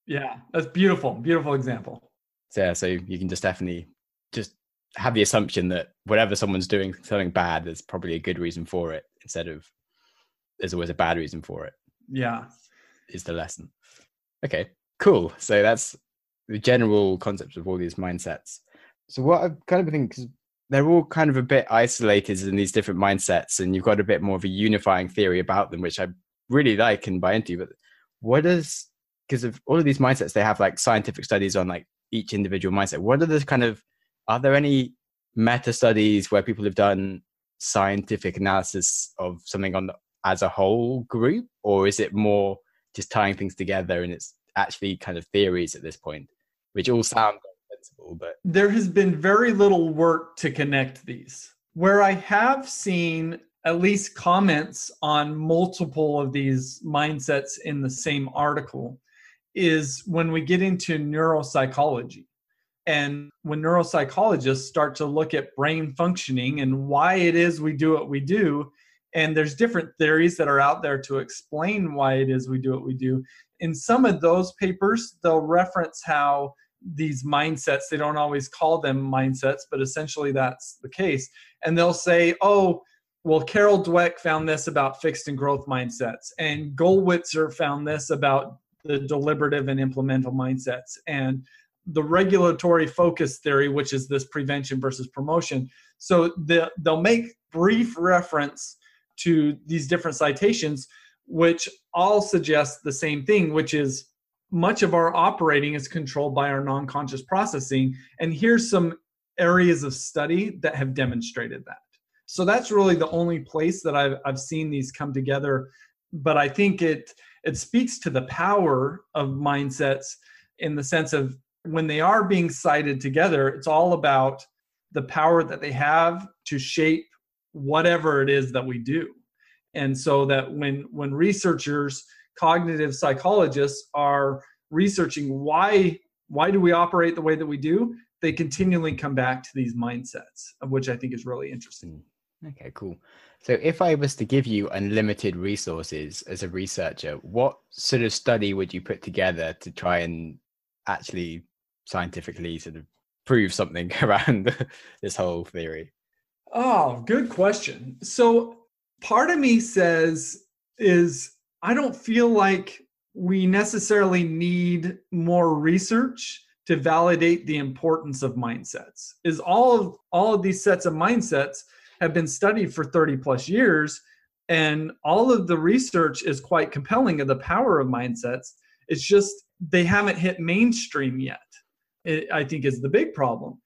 S2: Yeah that's beautiful beautiful example.
S1: So yeah so you can just definitely just have the assumption that whatever someone's doing something bad there's probably a good reason for it instead of there's always a bad reason for it.
S2: Yeah.
S1: Is the lesson. Okay cool. So that's the general concepts of all these mindsets. So what I've kind of think because they're all kind of a bit isolated in these different mindsets and you've got a bit more of a unifying theory about them which i really like and buy into but what is because of all of these mindsets they have like scientific studies on like each individual mindset. What are the kind of are there any meta studies where people have done scientific analysis of something on the, as a whole group? Or is it more just tying things together and it's actually kind of theories at this point which all sound sensible but
S2: there has been very little work to connect these. Where i have seen at least comments on multiple of these mindsets in the same article is when we get into neuropsychology and when neuropsychologists start to look at brain functioning and why it is we do what we do and there's different theories that are out there to explain why it is we do what we do in some of those papers they'll reference how these mindsets they don't always call them mindsets but essentially that's the case. And they'll say oh well carol dweck found this about fixed and growth mindsets and gollwitzer found this about the deliberative and implemental mindsets and the regulatory focus theory which is this prevention versus promotion so they'll make brief reference to these different citations, which all suggest the same thing, which is much of our operating is controlled by our non conscious processing. And here's some areas of study that have demonstrated that. So that's really the only place that I've, I've seen these come together. But I think it it speaks to the power of mindsets in the sense of when they are being cited together, it's all about the power that they have to shape whatever it is that we do. And so that when when researchers cognitive psychologists are researching why why do we operate the way that we do they continually come back to these mindsets which i think is really interesting.
S1: Hmm. okay cool. So if i was to give you unlimited resources as a researcher what sort of study would you put together to try and actually scientifically sort of prove something around this whole theory
S2: Oh, good question. So part of me says is I don't feel like we necessarily need more research to validate the importance of mindsets. Is all of all of these sets of mindsets have been studied for 30 plus years and all of the research is quite compelling of the power of mindsets. It's just they haven't hit mainstream yet. I think is the big problem.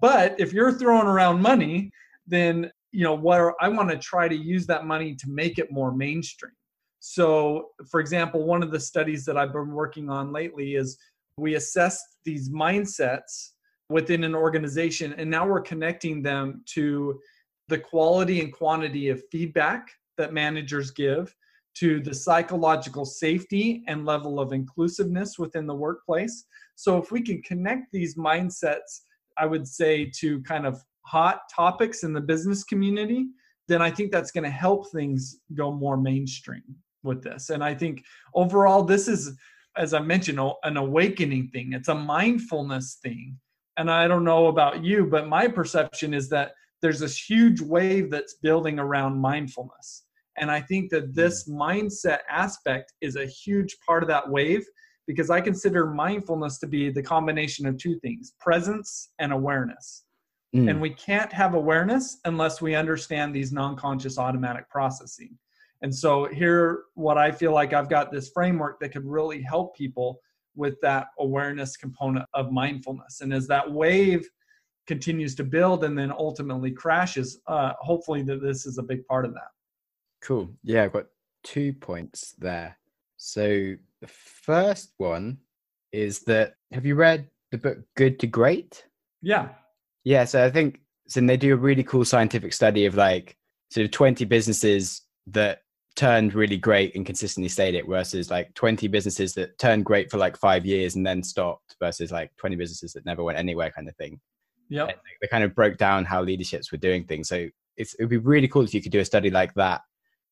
S2: But if you're throwing around money, then you know where I want to try to use that money to make it more mainstream. So, for example, one of the studies that I've been working on lately is we assessed these mindsets within an organization, and now we're connecting them to the quality and quantity of feedback that managers give, to the psychological safety and level of inclusiveness within the workplace. So, if we can connect these mindsets, I would say, to kind of hot topics in the business community, then I think that's going to help things go more mainstream with this. And I think overall, this is, as I mentioned, an awakening thing. It's a mindfulness thing. And I don't know about you, but my perception is that there's this huge wave that's building around mindfulness. And I think that hmm. this mindset aspect is a huge part of that wave because I consider mindfulness to be the combination of two things presence and awareness. Mm. And we can't have awareness unless we understand these non conscious automatic processing. And so, here, what I feel like I've got this framework that could really help people with that awareness component of mindfulness. And as that wave continues to build and then ultimately crashes, uh, hopefully, that this is a big part of that.
S1: Cool. Yeah, I've got two points there. So, the first one is that have you read the book Good to Great?
S2: Yeah.
S1: Yeah. So, I think so And they do a really cool scientific study of like sort of 20 businesses that turned really great and consistently stayed it versus like 20 businesses that turned great for like five years and then stopped versus like 20 businesses that never went anywhere kind of thing.
S2: Yeah.
S1: They kind of broke down how leaderships were doing things. So it's, it would be really cool if you could do a study like that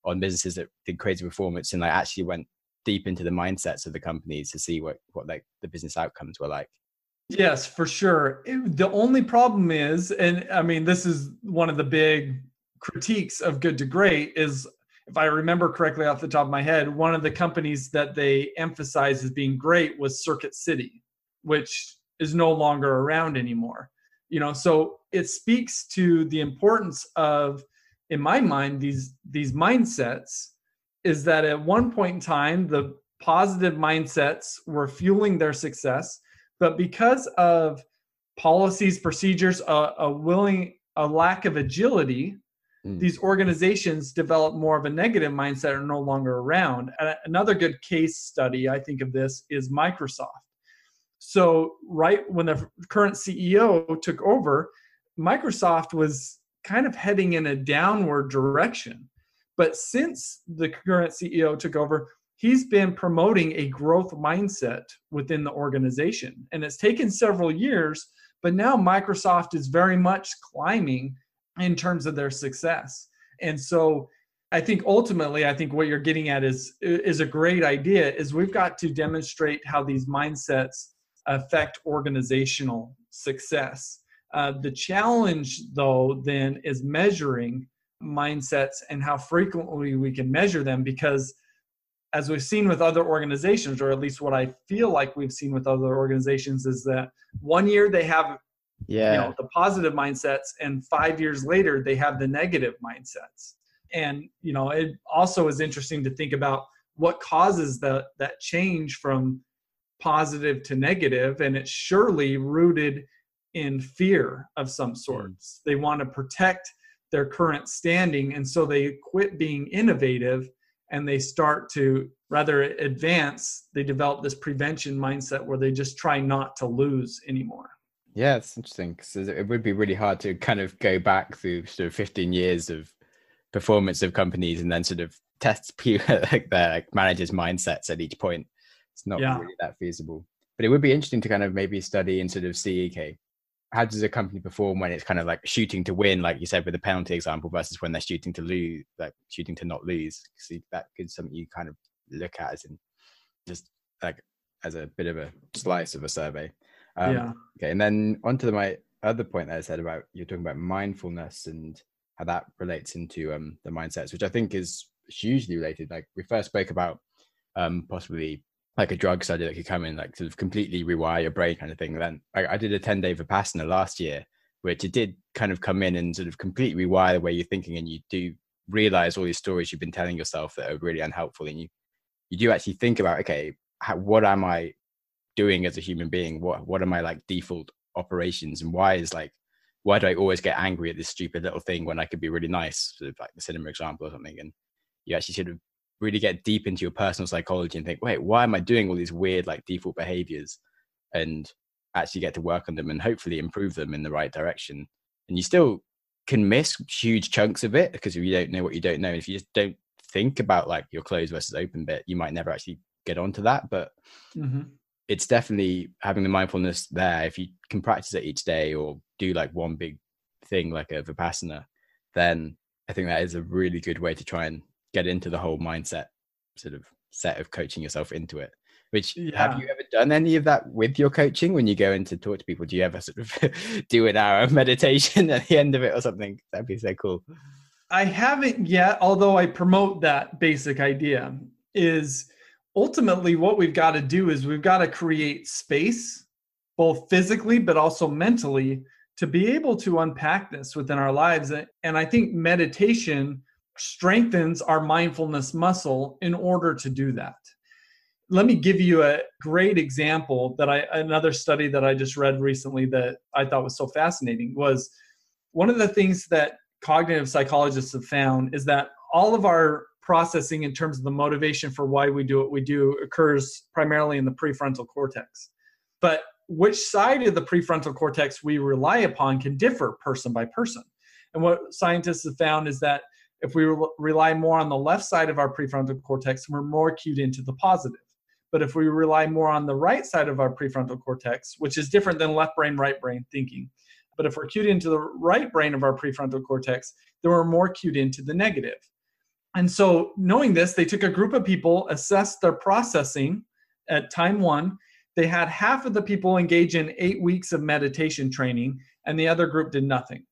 S1: on businesses that did crazy performance and like actually went deep into the mindsets of the companies to see what, what like the business outcomes were like.
S2: Yes, for sure. It, the only problem is, and I mean, this is one of the big critiques of good to great is if I remember correctly off the top of my head, one of the companies that they emphasized as being great was Circuit City, which is no longer around anymore. You know, so it speaks to the importance of, in my mind, these these mindsets. Is that at one point in time the positive mindsets were fueling their success, but because of policies, procedures, a, a willing a lack of agility Mm. these organizations develop more of a negative mindset are no longer around. And another good case study I think of this is Microsoft. So right when the current CEO took over, Microsoft was kind of heading in a downward direction. But since the current CEO took over, he's been promoting a growth mindset within the organization. And it's taken several years, but now Microsoft is very much climbing in terms of their success. And so I think ultimately, I think what you're getting at is is a great idea. Is we've got to demonstrate how these mindsets affect organizational success. Uh, the challenge, though, then is measuring mindsets and how frequently we can measure them, because as we've seen with other organizations, or at least what I feel like we've seen with other organizations, is that one year they have
S1: yeah.
S2: you know the positive mindsets and five years later they have the negative mindsets. And you know it also is interesting to think about what causes that that change from positive to negative and it's surely rooted in fear of some sorts mm. they want to protect their current standing and so they quit being innovative and they start to rather advance they develop this prevention mindset where they just try not to lose anymore
S1: yeah, it's interesting because it would be really hard to kind of go back through sort of 15 years of performance of companies and then sort of test people like their like managers' mindsets at each point. It's not yeah. really that feasible. But it would be interesting to kind of maybe study and sort of see, okay, how does a company perform when it's kind of like shooting to win, like you said with the penalty example, versus when they're shooting to lose, like shooting to not lose? See, that could something you kind of look at as in just like as a bit of a slice of a survey. Um, yeah. Okay, and then onto the, my other point that I said about you're talking about mindfulness and how that relates into um, the mindsets, which I think is hugely related. Like we first spoke about um, possibly like a drug study that could come in, like sort of completely rewire your brain kind of thing. Then I, I did a 10 day Vipassana last year, which it did kind of come in and sort of completely rewire the way you're thinking. And you do realize all these stories you've been telling yourself that are really unhelpful. And you, you do actually think about, okay, how, what am I doing as a human being? What, what are my like default operations? And why is like, why do I always get angry at this stupid little thing when I could be really nice, sort of like the cinema example or something? And you actually sort of really get deep into your personal psychology and think, wait, why am I doing all these weird like default behaviors? And actually get to work on them and hopefully improve them in the right direction. And you still can miss huge chunks of it because if you don't know what you don't know, And if you just don't think about like your closed versus open bit, you might never actually get onto that. But mm-hmm. it's definitely having the mindfulness there. If you can practice it each day or do like one big thing like a Vipassana, then I think that is a really good way to try and get into the whole mindset sort of set of coaching yourself into it which yeah. have you ever done any of that with your coaching when you go in to talk to people? Do you ever sort of do an hour of meditation at the end of it or something? That'd be so cool.
S2: I haven't yet although i promote that basic idea is ultimately what we've got to do is we've got to create space both physically but also mentally to be able to unpack this within our lives and i think meditation strengthens our mindfulness muscle in order to do that. Let me give you a great example that I another study that I just read recently that I thought was so fascinating was one of the things that cognitive psychologists have found is that all of our processing in terms of the motivation for why we do what we do occurs primarily in the prefrontal cortex. But which side of the prefrontal cortex we rely upon can differ person by person. And what scientists have found is that if we re- rely more on the left side of our prefrontal cortex, we're more cued into the positive. But if we rely more on the right side of our prefrontal cortex, which is different than left brain, right brain thinking, but if we're cued into the right brain of our prefrontal cortex, then we're more cued into the negative. And so, knowing this, they took a group of people, assessed their processing at time one. They had half of the people engage in eight weeks of meditation training, and the other group did nothing.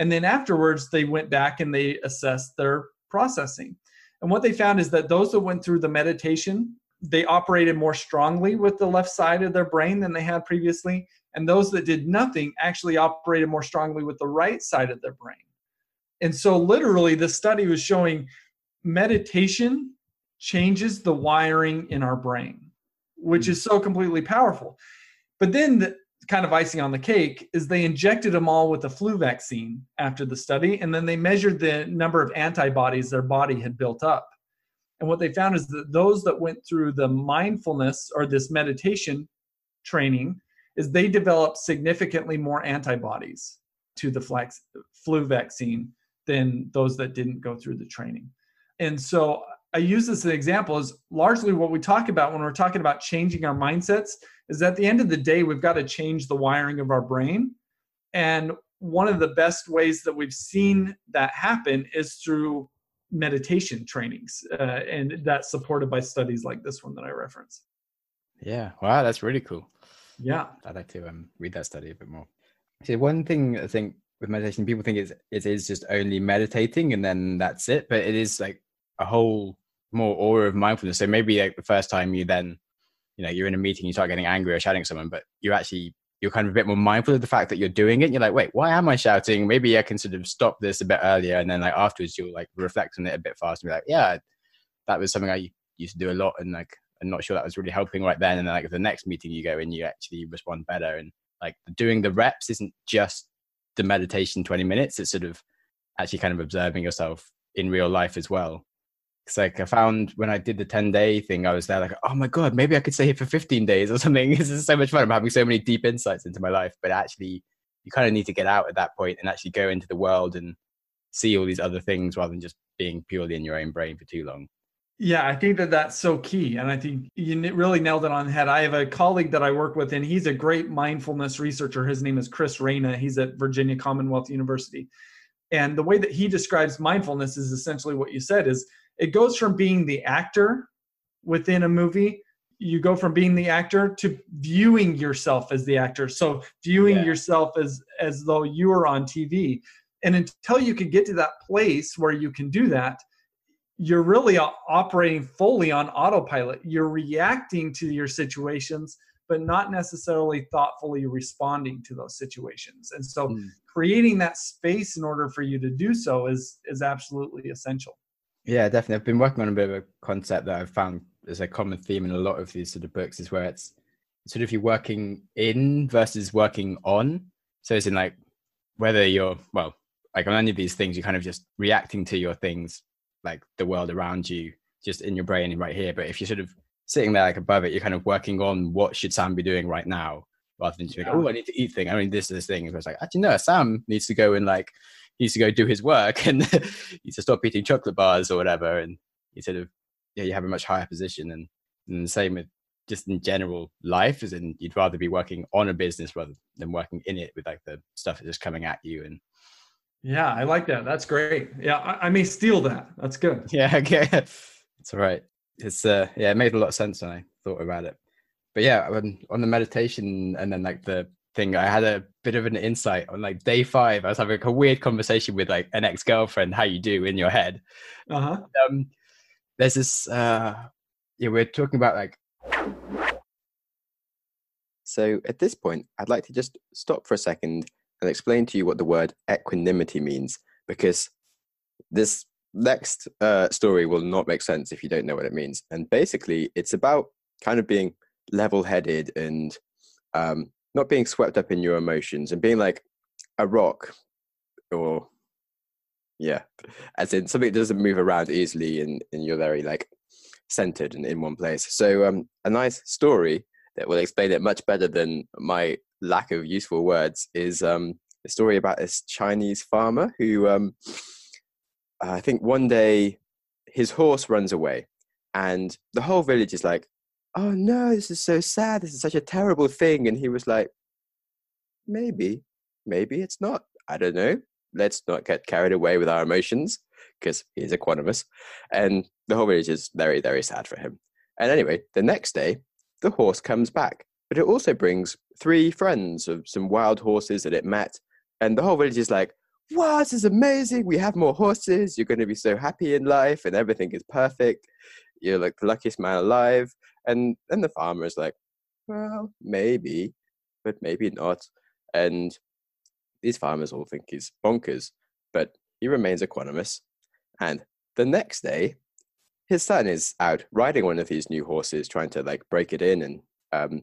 S2: And then afterwards, they went back and they assessed their processing. And what they found is that those that went through the meditation, they operated more strongly with the left side of their brain than they had previously. And those that did nothing actually operated more strongly with the right side of their brain. And so, literally, the study was showing meditation changes the wiring in our brain, which hmm. is so completely powerful. But then the, kind of icing on the cake is they injected them all with a flu vaccine after the study and then they measured the number of antibodies their body had built up. And what they found is that those that went through the mindfulness or this meditation training is they developed significantly more antibodies to the flu vaccine than those that didn't go through the training. And so i use this as an example is largely what we talk about when we're talking about changing our mindsets is at the end of the day, we've got to change the wiring of our brain. And one of the best ways that we've seen that happen is through meditation trainings. Uh, and that's supported by studies like this one that I reference.
S1: Yeah. Wow. That's really cool.
S2: Yeah.
S1: I'd like to um, read that study a bit more. So one thing I think with meditation, people think it's, it is just only meditating and then that's it. But it is like a whole more aura of mindfulness. So maybe like the first time you then you know you're in a meeting you start getting angry or shouting at someone but you're actually you're kind of a bit more mindful of the fact that you're doing it. You're like wait why am i shouting? Maybe i can sort of stop this a bit earlier. And then like afterwards you'll like reflect on it a bit faster and be like yeah that was something i used to do a lot and like i'm not sure that was really helping right then. And then like the next meeting you go in you actually respond better. And like doing the reps isn't just the meditation 20 minutes. It's sort of actually kind of observing yourself in real life as well it's like I found when I did the 10 day thing, I was there like, oh my God, maybe I could stay here for 15 days or something. this is so much fun. I'm having so many deep insights into my life. But actually, you kind of need to get out at that point and actually go into the world and see all these other things rather than just being purely in your own brain for too long.
S2: Yeah, I think that that's so key. And I think you really nailed it on the head. I have a colleague that I work with, and he's a great mindfulness researcher. His name is Chris Reina. He's at Virginia Commonwealth University. And the way that he describes mindfulness is essentially what you said is it goes from being the actor within a movie you go from being the actor to viewing yourself as the actor so viewing yeah. yourself as as though you are on tv and until you can get to that place where you can do that you're really operating fully on autopilot. You're reacting to your situations, but not necessarily thoughtfully responding to those situations. And so, mm. creating that space in order for you to do so is is absolutely essential.
S1: Yeah, definitely. I've been working on a bit of a concept that I've found as a common theme in a lot of these sort of books is where it's sort of you're working in versus working on. So it's in like whether you're well, like on any of these things, you're kind of just reacting to your things, like the world around you, just in your brain and right here. But if you're sort of sitting there like above it, you're kind of working on what should Sam be doing right now, rather than just yeah. oh, I need to eat thing. I mean, this is this thing. It's like actually no, Sam needs to go and like he needs to go do his work and he needs to stop eating chocolate bars or whatever. And you sort of yeah, you have a much higher position. And, and the same with just in general life, as in you'd rather be working on a business rather than working in it with like the stuff that's just coming at you and
S2: yeah, I like that. That's great. Yeah, I, I may steal that. That's good.
S1: Yeah, okay. It's all right. It's uh yeah, it made a lot of sense when I thought about it. But yeah, when, on the meditation and then like the thing, I had a bit of an insight on like day five. I was having like, a weird conversation with like an ex girlfriend, how you do in your head.
S2: Uh huh.
S1: Um, there's this. uh Yeah, we're talking about like.
S3: So at this point, I'd like to just stop for a second and explain to you what the word equanimity means, because this next uh, story will not make sense if you don't know what it means. And basically, it's about kind of being level headed and um, not being swept up in your emotions and being like a rock or yeah as in something that doesn't move around easily and, and you're very like centered and in one place. So um, a nice story that will explain it much better than my lack of useful words is um, a story about this Chinese farmer who um, I think one day his horse runs away, and the whole village is like, "Oh no, this is so sad. This is such a terrible thing." And he was like, "Maybe, maybe it's not. I don't know. Let's not get carried away with our emotions." Because he's equanimous, and the whole village is very, very sad for him. And anyway, the next day, the horse comes back, but it also brings three friends of some wild horses that it met. And the whole village is like, wow, this is amazing. We have more horses. You're going to be so happy in life and everything is perfect. You're like the luckiest man alive. And then the farmer is like, well, maybe, but maybe not. And these farmers all think he's bonkers, but he remains equanimous. And the next day, his son is out riding one of these new horses, trying to like break it in and um,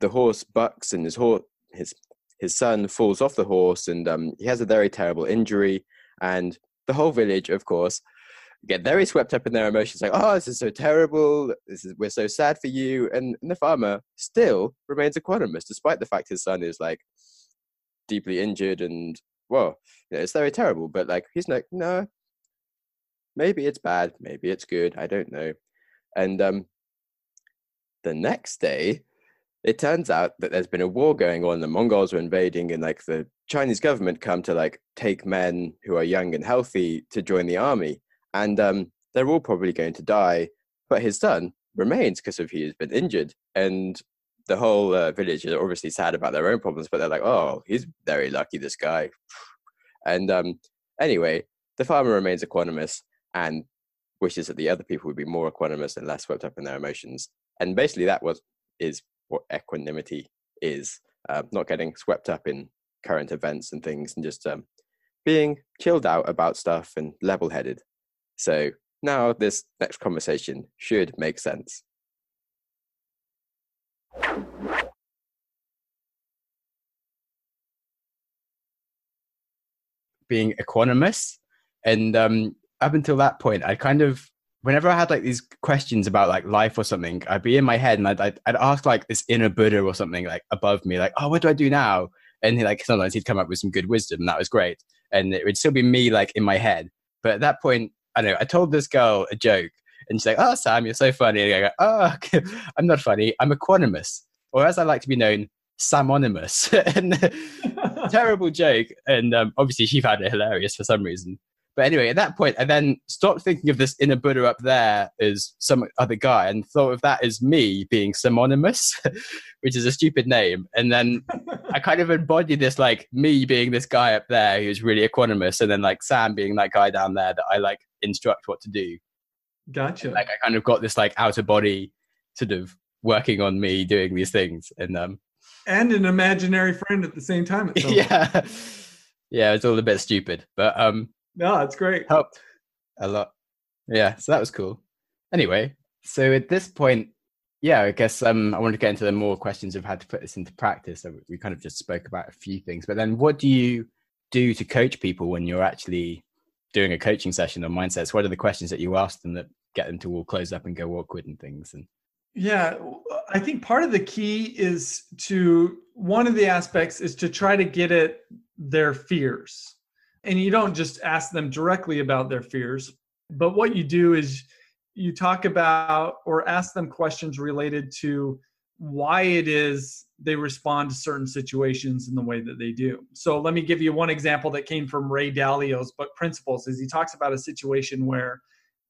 S3: the horse bucks and his horse his his son falls off the horse and um, he has a very terrible injury and the whole village of course get very swept up in their emotions like oh this is so terrible. This is we're so sad for you. And, and the farmer still remains equanimous despite the fact his son is like deeply injured and well you know, it's very terrible but like he's like no maybe it's bad maybe it's good i don't know. And um the next day it turns out that there's been a war going on. The mongols are invading and like the chinese government come to like take men who are young and healthy to join the army and um, they're all probably going to die but his son remains because of he has been injured. And the whole uh, village is obviously sad about their own problems but they're like oh he's very lucky this guy. And um, anyway the farmer remains equanimous and wishes that the other people would be more equanimous and less swept up in their emotions. And basically that was is what equanimity is uh, not getting swept up in current events and things and just um, being chilled out about stuff and level headed. So now this next conversation should make sense.
S1: Being equanimous. And um, up until that point, I kind of whenever I had like these questions about like life or something, I'd be in my head and I'd, I'd, I'd ask like this inner Buddha or something like above me, like, oh, what do I do now? And he, like sometimes he'd come up with some good wisdom, and that was great. And it would still be me like in my head. But at that point, I don't know, I told this girl a joke, and she's like, "Oh, Sam, you're so funny." And I go, "Oh, I'm not funny. I'm equanimous, or as I like to be known, Samonymous." and terrible joke. And um, obviously, she found it hilarious for some reason. But anyway, at that point, I then stopped thinking of this inner Buddha up there as some other guy and thought of that as me being Samonymous, which is a stupid name. And then I kind of embodied this like me being this guy up there who's really equanimous, and then like Sam being that guy down there that I like instruct what to do.
S2: Gotcha.
S1: Like I kind of got this like outer body sort of working on me doing these things, and um,
S2: and an imaginary friend at the same time.
S1: yeah, yeah, it's all a bit stupid, but um,
S2: no, it's great.
S1: Helped a lot. Yeah, so that was cool. Anyway, so at this point, yeah, I guess um, I want to get into the more questions of how to put this into practice. So we kind of just spoke about a few things, but then what do you do to coach people when you're actually doing a coaching session on mindsets? What are the questions that you ask them that get them to all close up and go awkward and things? And
S2: yeah, I think part of the key is to one of the aspects is to try to get at their fears. And you don't just ask them directly about their fears, but what you do is you talk about or ask them questions related to why it is they respond to certain situations in the way that they do. So let me give you one example that came from Ray Dalio's book Principles is he talks about a situation where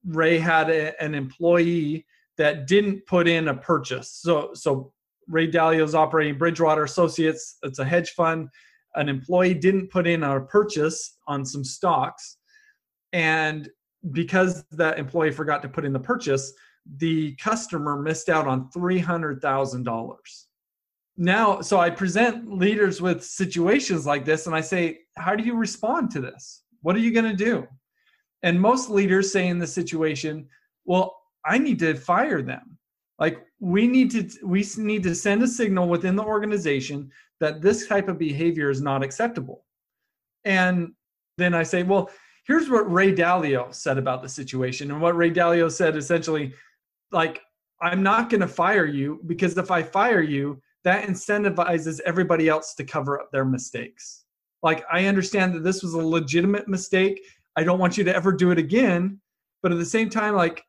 S2: Ray had a, an employee that didn't put in a purchase. So so Ray Dalio's operating Bridgewater Associates, it's a hedge fund. An employee didn't put in a purchase on some stocks and because that employee forgot to put in the purchase, the customer missed out on $300,000. Now, so I present leaders with situations like this and I say, How do you respond to this? What are you going to do? And most leaders say in the situation, Well, I need to fire them. Like we need to we need to send a signal within the organization that this type of behavior is not acceptable. And then I say, well, here's what Ray Dalio said about the situation. And what Ray Dalio said essentially, like, I'm not going to fire you because if I fire you, that incentivizes everybody else to cover up their mistakes. Like, I understand that this was a legitimate mistake. I don't want you to ever do it again. But at the same time, like,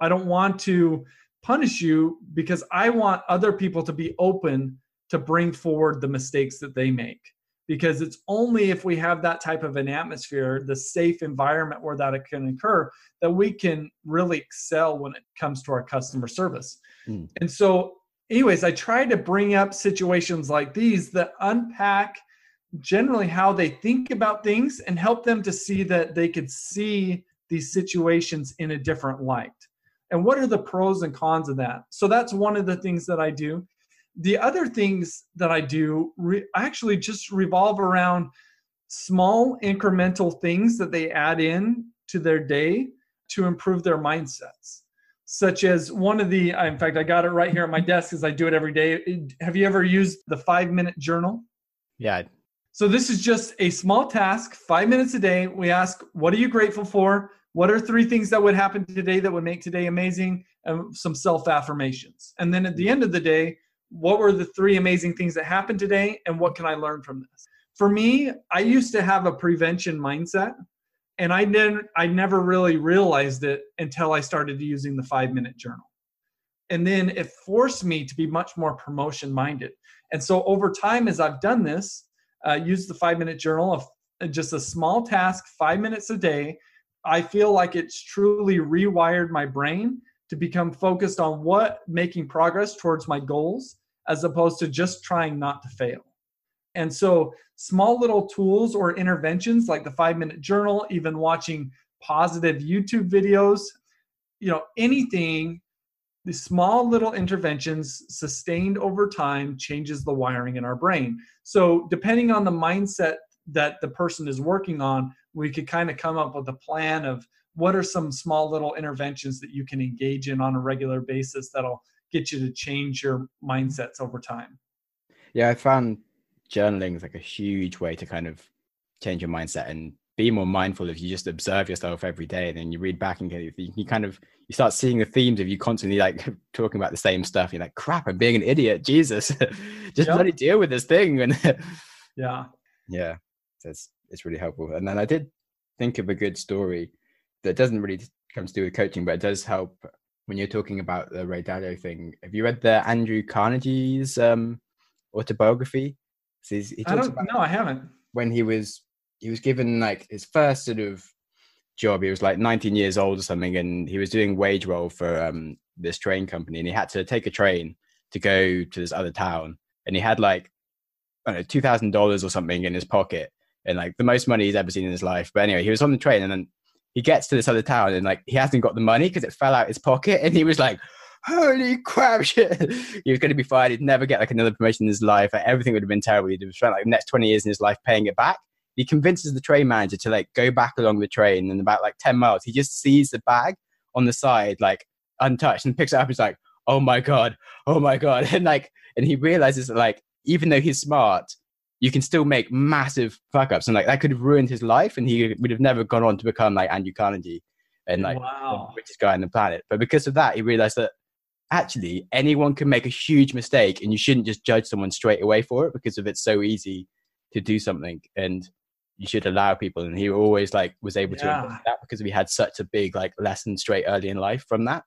S2: I don't want to punish you because I want other people to be open to bring forward the mistakes that they make because it's only if we have that type of an atmosphere, the safe environment where that can occur, that we can really excel when it comes to our customer service. Mm. And so, anyways, I try to bring up situations like these that unpack generally how they think about things and help them to see that they could see these situations in a different light. And what are the pros and cons of that? So that's one of the things that I do the other things that I do re- actually just revolve around small incremental things that they add in to their day to improve their mindsets. Such as one of the, in fact, I got it right here on my desk because I do it every day. Have you ever used the five minute journal?
S1: Yeah.
S2: So this is just a small task, five minutes a day. We ask, what are you grateful for? What are three things that would happen today that would make today amazing? And some self affirmations. And then at the end of the day, what were the three amazing things that happened today and what can I learn from this? For me, I used to have a prevention mindset and I didn't I never really realized it until I started using the 5 minute journal. And then it forced me to be much more promotion minded. And so over time as I've done this, uh, use the 5 minute journal of uh, just a small task, 5 minutes a day, I feel like it's truly rewired my brain to become focused on what making progress towards my goals as opposed to just trying not to fail. And so, small little tools or interventions like the five minute journal, even watching positive YouTube videos, you know, anything, the small little interventions sustained over time changes the wiring in our brain. So, depending on the mindset that the person is working on, we could kind of come up with a plan of what are some small little interventions that you can engage in on a regular basis that'll get you to change your mindsets over time.
S1: Yeah i found journaling is like a huge way to kind of change your mindset and be more mindful if you. Just observe yourself every day and then you read back and you, you kind of you start seeing the themes of you constantly like talking about the same stuff. You're like crap i'm being an idiot. Jesus. Just yep. let it deal with this thing. And
S2: yeah.
S1: Yeah so it's it's really helpful. And then i did think of a good story that doesn't really come to do with coaching, but it does help when you're talking about the Ray Dalio thing. Have you read the Andrew Carnegie's um, autobiography?
S2: So he I don't. No, I haven't.
S1: When he was he was given like his first sort of job. He was like 19 years old or something, and he was doing wage roll for um, this train company, and he had to take a train to go to this other town, and he had like I don't know two thousand dollars or something in his pocket, and like the most money he's ever seen in his life. But anyway, he was on the train, and then he gets to this other town and like he hasn't got the money because it fell out his pocket, and he was like, "Holy crap!" Shit. he was going to be fired. He'd never get like another promotion in his life. Like, everything would have been terrible. He'd have spent like the next twenty years in his life paying it back. He convinces the train manager to like go back along the train, and about like ten miles, he just sees the bag on the side like untouched and picks it up. He's like, "Oh my god! Oh my god!" And like, and he realizes that like even though he's smart, you can still make massive fuck ups, and like that could have ruined his life, and he would have never gone on to become like Andrew Carnegie and like
S2: wow.
S1: the richest guy on the planet. But because of that, he realized that actually anyone can make a huge mistake, and you shouldn't just judge someone straight away for it because of it's so easy to do something, and you should allow people. And he always like was able to that because we had such a big like lesson straight early in life from that.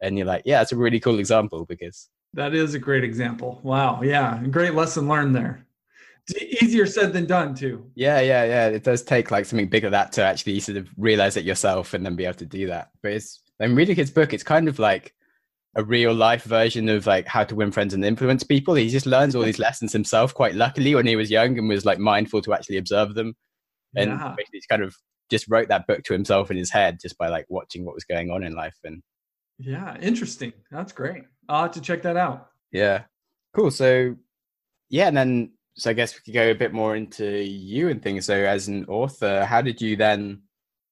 S1: And you're like, yeah, it's a really cool example because
S2: That is a great example. Wow. Yeah. Great lesson learned there. Easier said than done, too.
S1: Yeah, yeah, yeah. It does take like something big of that to actually sort of realize it yourself and then be able to do that. But it's I'm reading his book, it's kind of like a real life version of like how to win friends and influence people. He just learns all these lessons himself quite luckily when he was young and was like mindful to actually observe them. And
S2: Yeah.
S1: basically he's kind of just wrote that book to himself in his head just by like watching what was going on in life. And
S2: Yeah. Interesting. That's great. I'll have to check that out.
S1: yeah. Cool. So yeah, and then so I guess we could go a bit more into you and things. So as an author, how did you then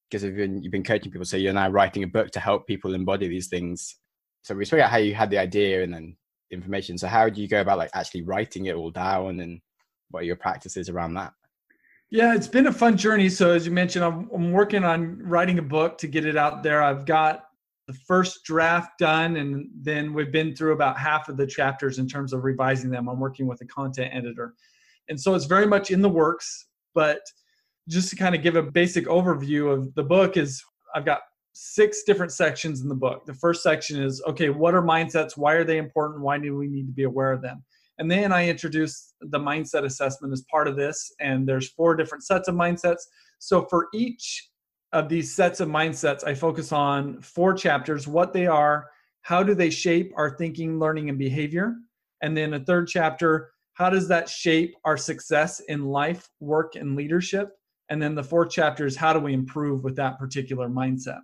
S1: because you've been you've been coaching people, so you're now writing a book to help people embody these things. So we spoke about how you had the idea and then information. So how do you go about like actually writing it all down and what are your practices around that?
S2: Yeah, it's been a fun journey. So, as you mentioned, I'm, I'm working on writing a book to get it out there. I've got the first draft done, and then we've been through about half of the chapters in terms of revising them. I'm working with a content editor. And so it's very much in the works. But just to kind of give a basic overview of the book, is I've got six different sections in the book. The first section is okay, what are mindsets? Why are they important? Why do we need to be aware of them? And then I introduce the mindset assessment as part of this. And there's four different sets of mindsets. So for each of these sets of mindsets, I focus on four chapters what they are, how do they shape our thinking, learning, and behavior. And then a third chapter, how does that shape our success in life, work, and leadership? And then the fourth chapter is how do we improve with that particular mindset?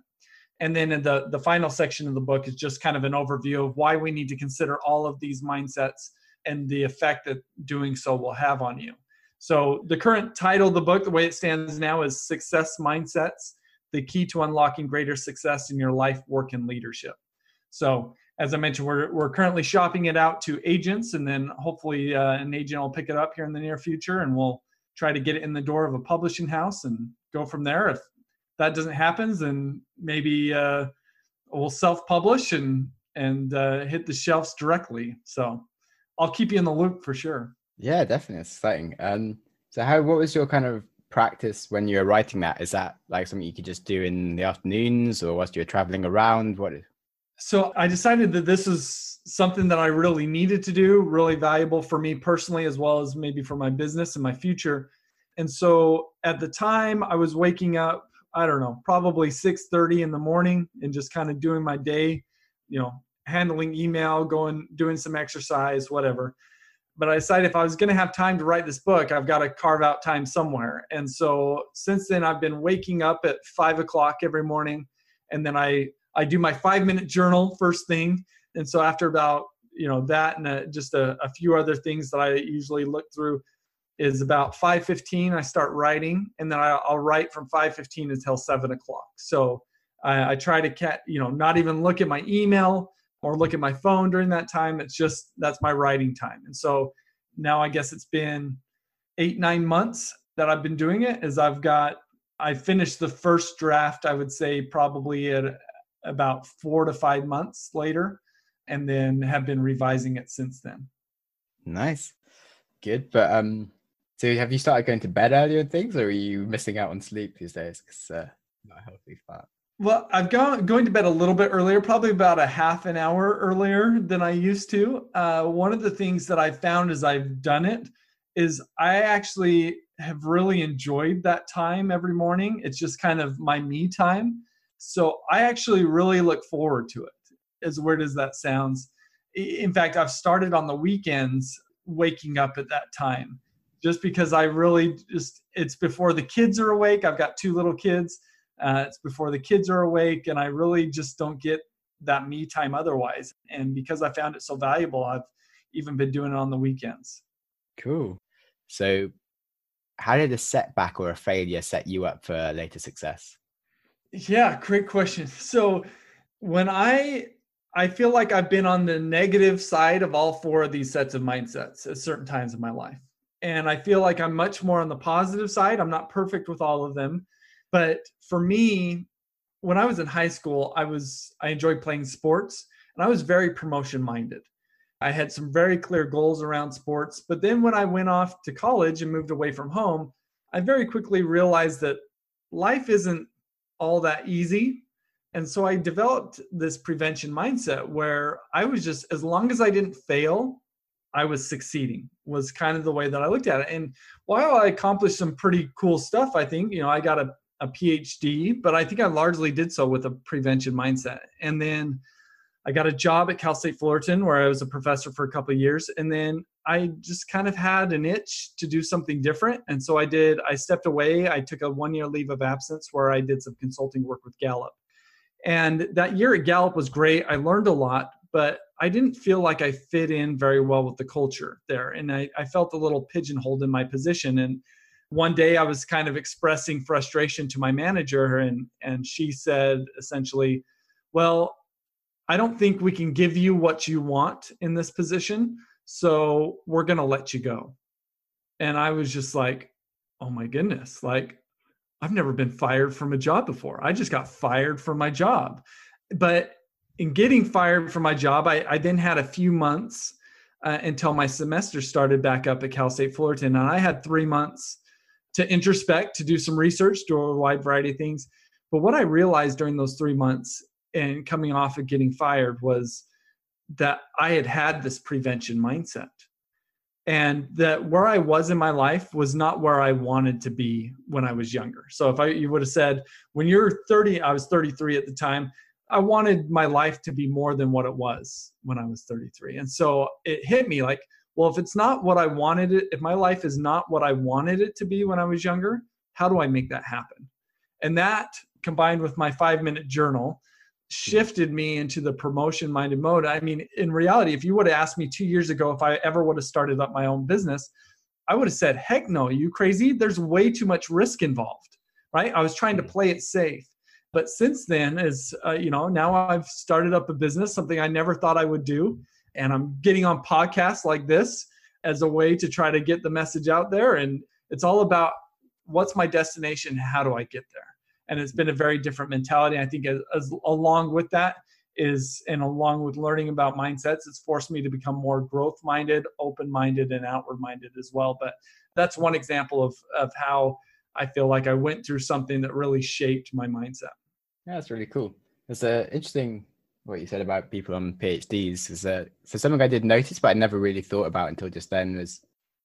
S2: And then in the, the final section of the book is just kind of an overview of why we need to consider all of these mindsets and the effect that doing so will have on you. So, the current title of the book, the way it stands now, is Success Mindsets The Key to Unlocking Greater Success in Your Life, Work, and Leadership. So, as I mentioned, we're, we're currently shopping it out to agents, and then hopefully uh, an agent will pick it up here in the near future, and we'll try to get it in the door of a publishing house and go from there. If that doesn't happen, then maybe uh, we'll self-publish and and uh, hit the shelves directly. So I'll keep you in the loop for sure.
S1: Yeah, definitely. It's exciting. Um, so how, what was your kind of practice when you were writing that? Is that like something you could just do in the afternoons or whilst you were traveling around? What?
S2: So I decided that this is something that I really needed to do, really valuable for me personally, as well as maybe for my business and my future. And so at the time I was waking up, I don't know, probably 6:30 in the morning and just kind of doing my day, you know, handling email, going doing some exercise, whatever. But I decided if I was going to have time to write this book, I've got to carve out time somewhere. And so since then, I've been waking up at five o'clock every morning, and then I I do my five minute journal first thing. And so after about you know that and uh just a, a few other things that I usually look through is about 5.15 i start writing. And then I, will write from 5.15 until 7 o'clock. So I, I try to cat you know not even look at my email or look at my phone during that time. It's just that's my writing time. And so now i guess it's been eight nine months that i've been doing it is i've got i finished the first draft i would say probably at about four to five months later and then have been revising it since then
S1: Nice, good. But um, so have you started going to bed earlier and things, or are you missing out on sleep these days? Because uh, not healthy part.
S2: Well, I've gone going to bed a little bit earlier, probably about a half an hour earlier than I used to. Uh, one of the things that I've found as I've done it is I actually have really enjoyed that time every morning. It's just kind of my me time. So I actually really look forward to it. As weird as that sounds. In fact, I've started on the weekends waking up at that time just because I really just, it's before the kids are awake. I've got two little kids Uh, it's before the kids are awake, and I really just don't get that me time otherwise. And because I found it so valuable, I've even been doing it on the weekends.
S1: Cool. So, how did a setback or a failure set you up for later success?
S2: Yeah, great question. So, when I I feel like I've been on the negative side of all four of these sets of mindsets at certain times in my life. And I feel like I'm much more on the positive side. I'm not perfect with all of them. But for me, when I was in high school, I was I enjoyed playing sports and I was very promotion minded. I had some very clear goals around sports. But then when I went off to college and moved away from home, I very quickly realized that life isn't all that easy. And so I developed this prevention mindset where I was just, as long as I didn't fail, I was succeeding, was kind of the way that I looked at it. And while I accomplished some pretty cool stuff, I think, you know, I got a, a PhD, but I think I largely did so with a prevention mindset. And then I got a job at Cal State Fullerton where I was a professor for a couple years. And then I just kind of had an itch to do something different. And so I did, I stepped away. I took a one year leave of absence where I did some consulting work with Gallup. And that year at Gallup was great. I learned a lot, but I didn't feel like I fit in very well with the culture there. And I, I felt a little pigeonholed in my position. And one day I was kind of expressing frustration to my manager, and, and she said essentially, Well, I don't think we can give you what you want in this position. So we're going to let you go. And I was just like, oh my goodness, like I've never been fired from a job before. I just got fired from my job. But in getting fired from my job, I, I then had a few months uh, until my semester started back up at Cal State Fullerton. And I had three months to introspect, to do some research, do a wide variety of things. But what I realized during those three months and coming off of getting fired was that I had had this prevention mindset and that where I was in my life was not where I wanted to be when I was younger. So if I you would have said when you're 30, I was 33 at the time, I wanted my life to be more than what it was when I was 33. And so it hit me like, well, if it's not what I wanted it, if my life is not what I wanted it to be when I was younger, how do I make that happen? And that combined with my 5-minute journal shifted me into the promotion minded mode. I mean, in reality, if you would have asked me two years ago if I ever would have started up my own business, I would have said, heck no, you crazy? There's way too much risk involved, right? I was trying to mm. play it safe. But since then, as uh, you know, now I've started up a business, something I never thought I would do. And I'm getting on podcasts like this as a way to try to get the message out there. And it's all about what's my destination? How do I get there? And it's been a very different mentality. I think as, as along with that is and along with learning about mindsets, it's forced me to become more growth minded, open minded, and outward minded as well. But that's one example of of how I feel like I went through something that really shaped my mindset.
S1: Yeah, that's really cool. It's uh, interesting what you said about people on PhDs. Is that so something I did notice, but I never really thought about until just then. Was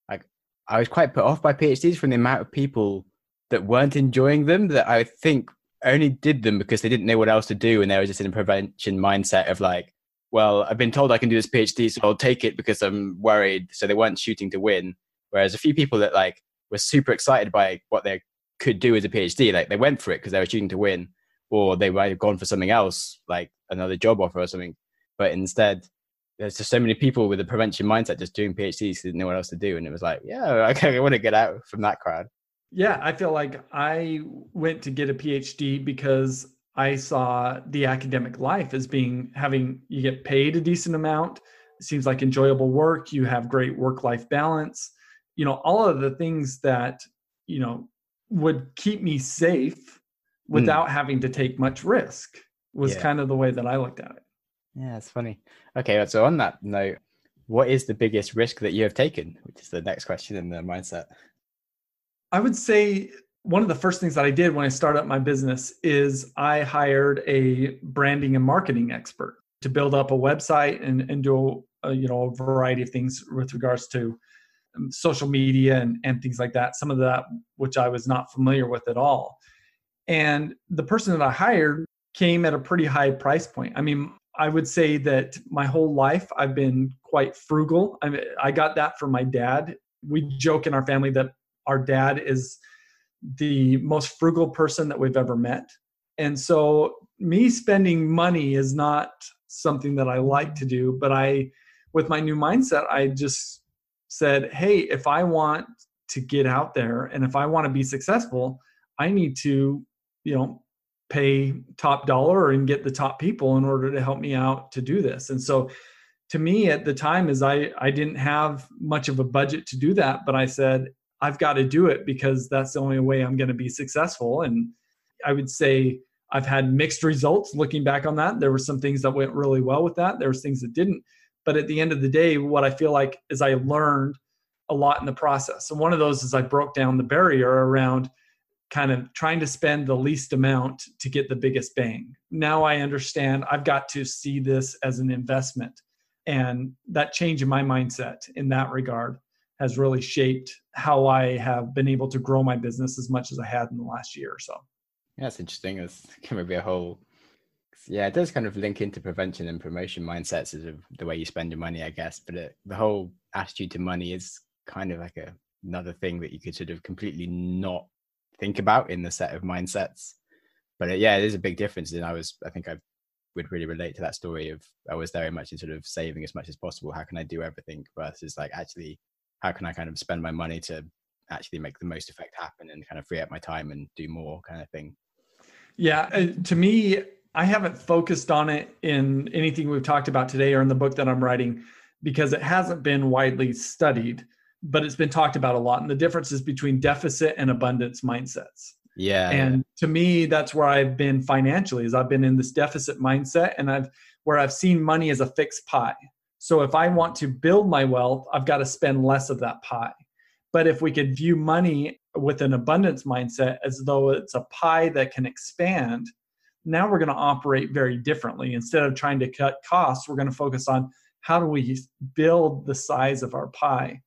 S1: like I was quite put off by PhDs from the amount of people that weren't enjoying them that I think only did them because they didn't know what else to do and they were just in a prevention mindset of like, well, I've been told I can do this PhD, so I'll take it because I'm worried. So they weren't shooting to win. Whereas a few people that like were super excited by what they could do as a PhD, like they went for it because they were shooting to win, or they might have gone for something else, like another job offer or something. But instead, there's just so many people with a prevention mindset just doing PhDs they didn't know what else to do. And it was like, yeah, I want to get out from that crowd.
S2: Yeah, I feel like I went to get a PhD because I saw the academic life as being having you get paid a decent amount. It seems like enjoyable work. You have great work life balance. You know, all of the things that, you know, would keep me safe without mm. having to take much risk was yeah. kind of the way that I looked at it.
S1: Yeah, it's funny. Okay, so on that note, what is the biggest risk that you have taken? Which is the next question in the mindset.
S2: I would say one of the first things that I did when I started up my business is I hired a branding and marketing expert to build up a website and, and do a, you know a variety of things with regards to um, social media and, and things like that. Some of that which I was not familiar with at all. And the person that I hired came at a pretty high price point. I mean, I would say that my whole life I've been quite frugal. I mean, I got that from my dad. We joke in our family that our dad is the most frugal person that we've ever met. And so me spending money is not something that I like to do, but I with my new mindset, I just said, "Hey, if I want to get out there and if I want to be successful, I need to, you know, pay top dollar and get the top people in order to help me out to do this." And so to me at the time is I I didn't have much of a budget to do that, but I said I've got to do it because that's the only way I'm going to be successful and I would say I've had mixed results looking back on that. There were some things that went really well with that. There was things that didn't. But at the end of the day, what I feel like is I learned a lot in the process. And one of those is I broke down the barrier around kind of trying to spend the least amount to get the biggest bang. Now I understand I've got to see this as an investment. And that change in my mindset in that regard has really shaped how I have been able to grow my business as much as I had in the last year or so.
S1: Yeah, that's interesting. It's going to be a whole. Yeah, it does kind of link into prevention and promotion mindsets as of the way you spend your money, I guess. But it, the whole attitude to money is kind of like a, another thing that you could sort of completely not think about in the set of mindsets. But it, yeah, it is a big difference. And I was, I think I would really relate to that story of I was very much in sort of saving as much as possible. How can I do everything versus like actually, how can I kind of spend my money to actually make the most effect happen and kind of free up my time and do more kind of thing.
S2: Yeah, uh, to me, I haven't focused on it in anything we've talked about today or in the book that I'm writing because it hasn't been widely studied, but it's been talked about a lot. And the differences between deficit and abundance mindsets.
S1: Yeah.
S2: And to me, that's where I've been financially, is I've been in this deficit mindset and I've where I've seen money as a fixed pie. So if I want to build my wealth, I've got to spend less of that pie. But if we could view money with an abundance mindset as though it's a pie that can expand, now we're going to operate very differently. Instead of trying to cut costs, we're going to focus on how do we build the size of our pie.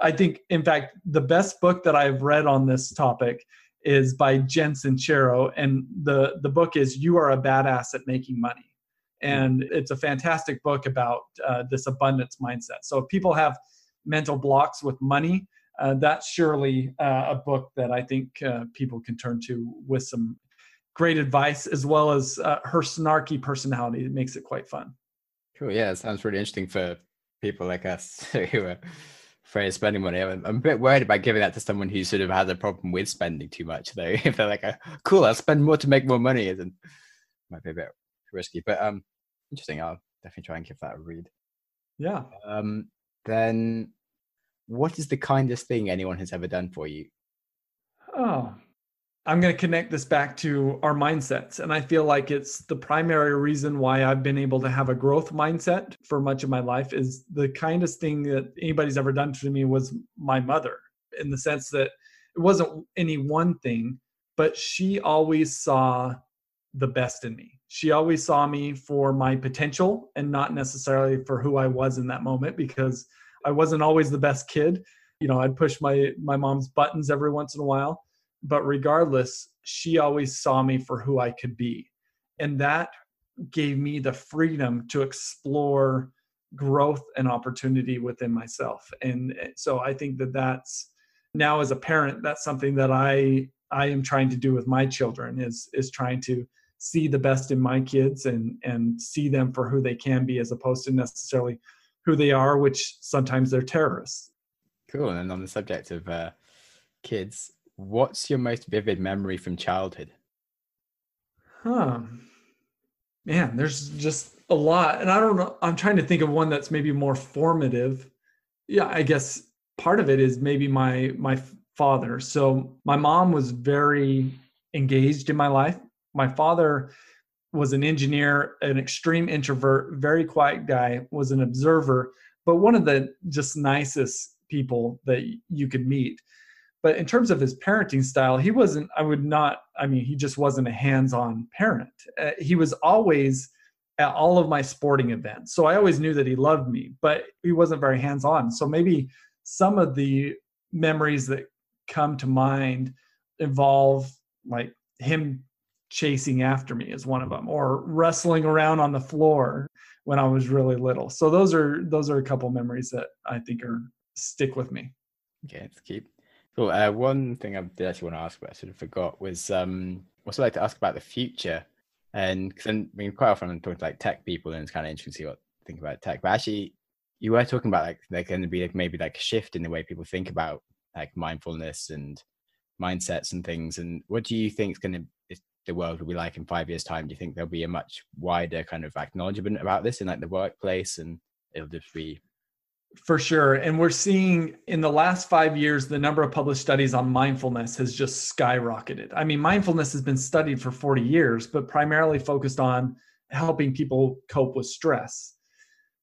S2: I think, in fact, the best book that I've read on this topic is by Jen Sincero, and the the book is "You Are a Badass at Making Money," and it's a fantastic book about uh, this abundance mindset. So if people have mental blocks with money, uh, that's surely uh, a book that I think uh, people can turn to with some great advice, as well as uh, her snarky personality. It makes it quite fun.
S1: Cool. Yeah, it sounds really interesting for people like us who are afraid of spending money. I'm, I'm, a bit worried about giving that to someone who sort of has a problem with spending too much, though. if they're like, "Cool, I'll spend more to make more money," then might be a bit risky. But um, interesting. I'll definitely try and give that a read.
S2: Yeah.
S1: Um, then what is the kindest thing anyone has ever done for you?
S2: Oh, I'm going to connect this back to our mindsets. And I feel like it's the primary reason why I've been able to have a growth mindset for much of my life is the kindest thing that anybody's ever done to me was my mother, in the sense that it wasn't any one thing, but she always saw the best in me. She always saw me for my potential and not necessarily for who I was in that moment because I wasn't always the best kid. You know, I'd push my my mom's buttons every once in a while, but regardless, she always saw me for who I could be. And that gave me the freedom to explore growth and opportunity within myself. And so I think that that's now as a parent that's something that I I am trying to do with my children is is trying to see the best in my kids and and see them for who they can be as opposed to necessarily who they are, which sometimes they're terrorists.
S1: Cool. And on the subject of uh, kids, what's your most vivid memory from childhood?
S2: Huh. Man, there's just a lot. And I don't know. I'm trying to think of one that's maybe more formative. Yeah, I guess part of it is maybe my my father. So my mom was very engaged in my life. My father was an engineer, an extreme introvert, very quiet guy, was an observer, but one of the just nicest people that you could meet. But in terms of his parenting style, he wasn't, I would not, I mean, he just wasn't a hands on parent. Uh, he was always at all of my sporting events. So I always knew that he loved me, but he wasn't very hands on. So maybe some of the memories that come to mind involve like him chasing after me is one of them or wrestling around on the floor when i was really little so those are those are a couple memories that i think are stick with me
S1: okay let's keep Cool. Uh, one thing I did actually want to ask, but I sort of forgot, was um, also like to ask about the future. And because I mean, quite often I'm talking to like tech people, and it's kind of interesting to see what think about tech. But actually, you were talking about like going to be like maybe like a shift in the way people think about like mindfulness and mindsets and things. And what do you think is going to the world will be like in five years' time? Do you think there'll be a much wider kind of acknowledgement about this in like the workplace, and it'll just be
S2: for sure. And we're seeing in the last five years, the number of published studies on mindfulness has just skyrocketed. I mean, mindfulness has been studied for 40 years, but primarily focused on helping people cope with stress.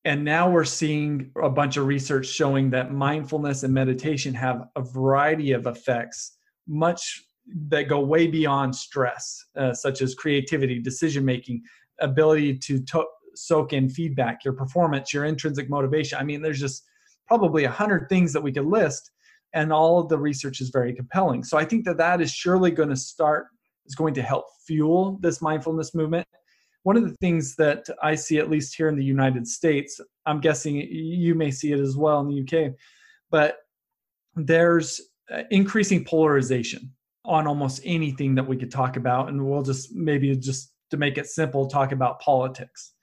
S2: And now we're seeing a bunch of research showing that mindfulness and meditation have a variety of effects, much that go way beyond stress, uh, such as creativity, decision making, ability to, to soak in feedback, your performance, your intrinsic motivation. I mean, there's just probably a hundred things that we could list, and all of the research is very compelling. So I think that that is surely going to start is going to help fuel this mindfulness movement. One of the things that I see, at least here in the United States, I'm guessing you may see it as well in the UK, but there's uh, increasing polarization on almost anything that we could talk about and we'll just maybe just to make it simple talk about politics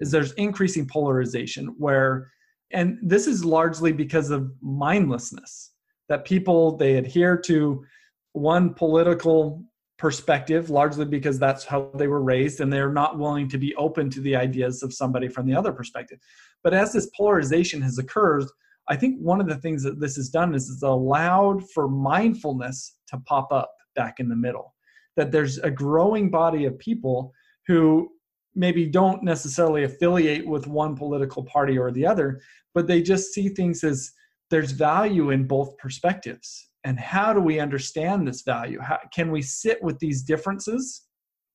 S2: is there's increasing polarization where and this is largely because of mindlessness that people they adhere to one political perspective largely because that's how they were raised and they're not willing to be open to the ideas of somebody from the other perspective. But as this polarization has occurred i think one of the things that this has done is it's allowed for mindfulness to pop up back in the middle that there's a growing body of people who maybe don't necessarily affiliate with one political party or the other, but they just see things as there's value in both perspectives. And how do we understand this value? How, can we sit with these differences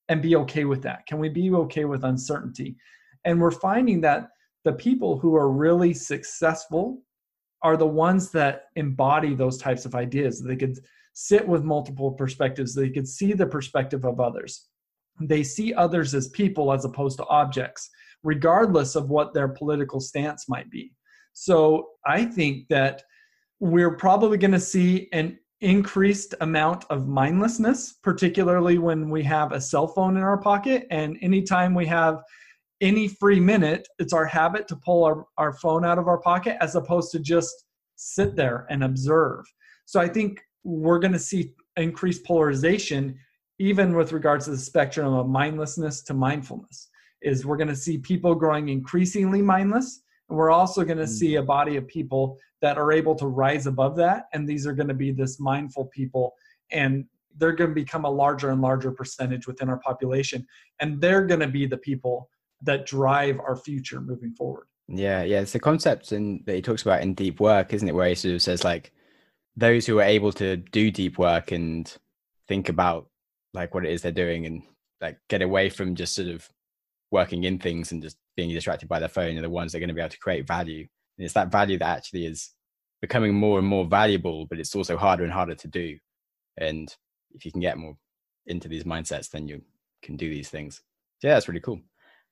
S2: and be okay with that? Can we be okay with uncertainty? And we're finding that the people who are really successful are the ones that embody those types of ideas. They could sit with multiple perspectives, they could see the perspective of others they see others as people as opposed to objects, regardless of what their political stance might be. So I think that we're probably going to see an increased amount of mindlessness, particularly when we have a cell phone in our pocket. And anytime we have any free minute, it's our habit to pull our, our phone out of our pocket as opposed to just sit there and observe. So I think we're going to see increased polarization even with regards to the spectrum of mindlessness to mindfulness is we're going to see people growing increasingly mindless and we're also going to mm. see a body of people that are able to rise above that and these are going to be this mindful people and they're going to become a larger and larger percentage within our population and they're going to be the people that drive our future moving forward
S1: yeah yeah it's the concept in, that he talks about in deep work isn't it where he sort of says like those who are able to do deep work and think about like what it is they're doing and like get away from just sort of working in things and just being distracted by their phone are the ones that are going to be able to create value. And it's that value that actually is becoming more and more valuable, but it's also harder and harder to do. And if you can get more into these mindsets, then you can do these things. So yeah, that's really cool.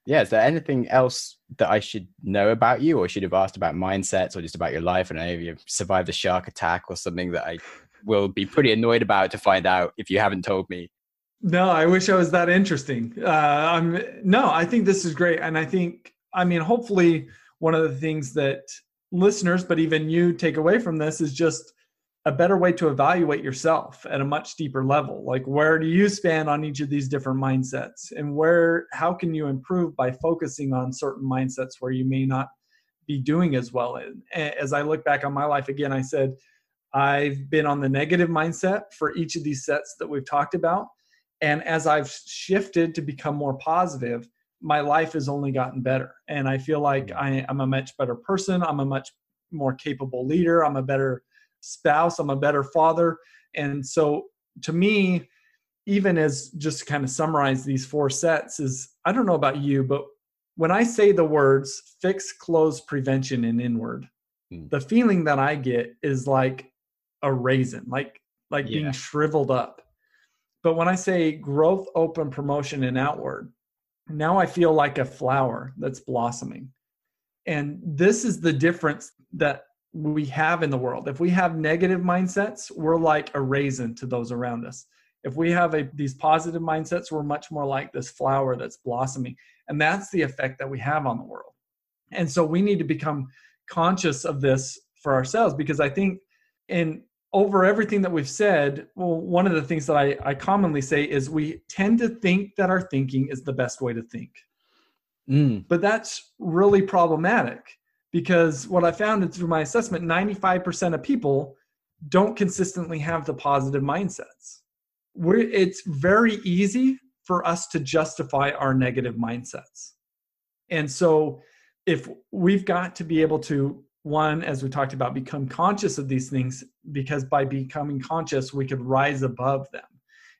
S1: Yeah, is there anything else that I should know about you or should have asked about mindsets or just about your life? And if you survived a shark attack or something that I will be pretty annoyed about to find out if you haven't told me.
S2: No, I wish I was that interesting. Uh, I'm no, I think this is great, and I think I mean hopefully one of the things that listeners, but even you, take away from this is just a better way to evaluate yourself at a much deeper level. Like where do you stand on each of these different mindsets, and where how can you improve by focusing on certain mindsets where you may not be doing as well. And as I look back on my life again, I said. I've been on the negative mindset for each of these sets that we've talked about and as I've shifted to become more positive, my life has only gotten better. And I feel like. I, am a much better person. I'm a much more capable leader. I'm a better spouse. I'm a better father. And so to me, even as just to kind of summarize these four sets, is I don't know about you, but when I say the words fix, close, prevention, and inward, mm. the feeling that I get is like a raisin, like like yeah. being shriveled up. But when I say growth, open, promotion, and outward, now I feel like a flower that's blossoming. And this is the difference that we have in the world. If we have negative mindsets, we're like a raisin to those around us. If we have a, these positive mindsets, we're much more like this flower that's blossoming. And that's the effect that we have on the world. And so we need to become conscious of this for ourselves because I think in over everything that we've said, well, one of the things that I, I commonly say is we tend to think that our thinking is the best way to think. Mm. But that's really problematic because what I found through my assessment 95% of people don't consistently have the positive mindsets. We're, it's very easy for us to justify our negative mindsets. And so if we've got to be able to one as we talked about become conscious of these things because by becoming conscious we could rise above them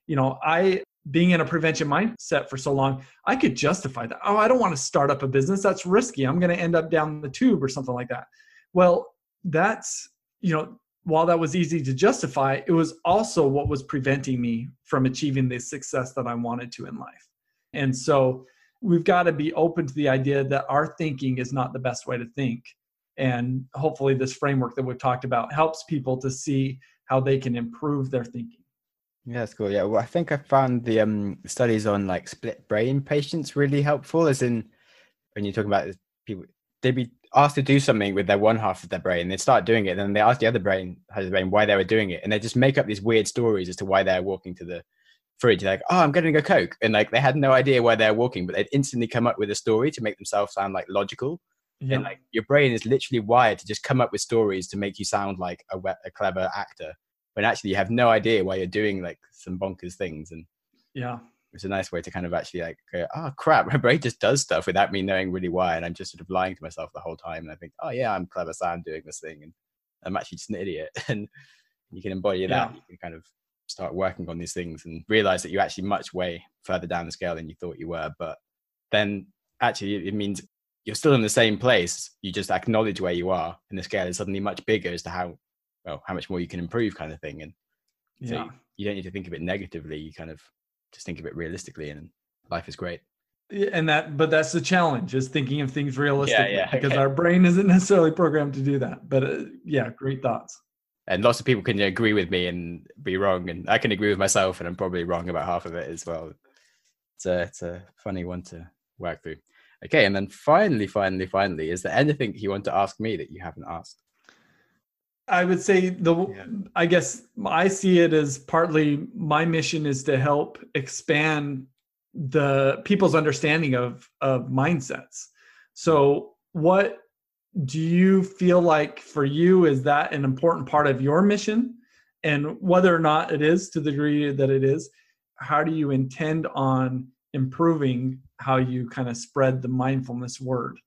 S2: you know i being in a prevention mindset for so long i could justify that. Oh i don't want to start up a business. That's risky. I'm going to end up down the tube or something like that. Well that's you know while that was easy to justify it was also what was preventing me from achieving the success that i wanted to in life. And so we've got to be open to the idea that our thinking is not the best way to think. And hopefully this framework that we've talked about helps people to see how they can improve their thinking
S1: yeah that's cool. Yeah well i think i found the um studies on like split brain patients really helpful as in when you're talking about people they'd be asked to do something with their one half of their brain they'd start doing it and then they ask the other brain how the brain why they were doing it and they just make up these weird stories as to why they're walking to the fridge. Like oh i'm getting a coke and like they had no idea why they're walking but they'd instantly come up with a story to make themselves sound like logical. Yeah. and like your brain is literally wired to just come up with stories to make you sound like a, a clever actor when actually you have no idea why you're doing like some bonkers things and
S2: yeah
S1: it's a nice way to kind of actually like go, oh crap, my brain just does stuff without me knowing really why, and I'm just sort of lying to myself the whole time. And I think, oh yeah, I'm clever, so I'm doing this thing, and I'm actually just an idiot. And you can embody yeah. that. You can kind of start working on these things and realize that you're actually much way further down the scale than you thought you were. But then actually, it means you're still in the same place. You just acknowledge where you are, and the scale is suddenly much bigger as to how well how much more you can improve, kind of thing. And so yeah. you, don't need to think of it negatively. You kind of just think of it realistically, and life is great.
S2: And that, but that's the challenge is thinking of things realistically
S1: yeah, yeah,
S2: because okay. our brain isn't necessarily programmed to do that. But uh, yeah, great thoughts.
S1: And lots of people can agree with me and be wrong, and I can agree with myself, and I'm probably wrong about half of it as well. It's a it's a funny one to work through. Okay, and then finally, finally, finally, is there anything you want to ask me that you haven't asked?
S2: I would say the yeah. I guess I see it as partly my mission is to help expand the people's understanding of of mindsets. So what do you feel like for you is that an important part of your mission and whether or not it is to the degree that it is how do you intend on improving how you kind of spread the mindfulness word.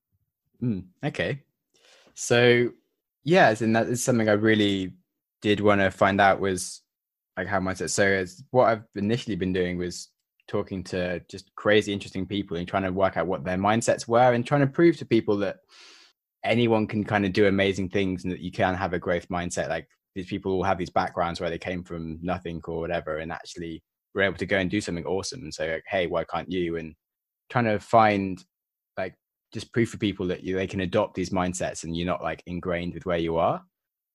S1: Mm, okay. So, yeah, and that is something I really did want to find out was like how mindset. So, as what I've initially been doing was talking to just crazy interesting people and trying to work out what their mindsets were and trying to prove to people that anyone can kind of do amazing things and that you can have a growth mindset. Like these people all have these backgrounds where they came from nothing or whatever and actually were able to go and do something awesome and say like, hey why can't you and trying to find like just proof for people that you, they can adopt these mindsets and you're not like ingrained with where you are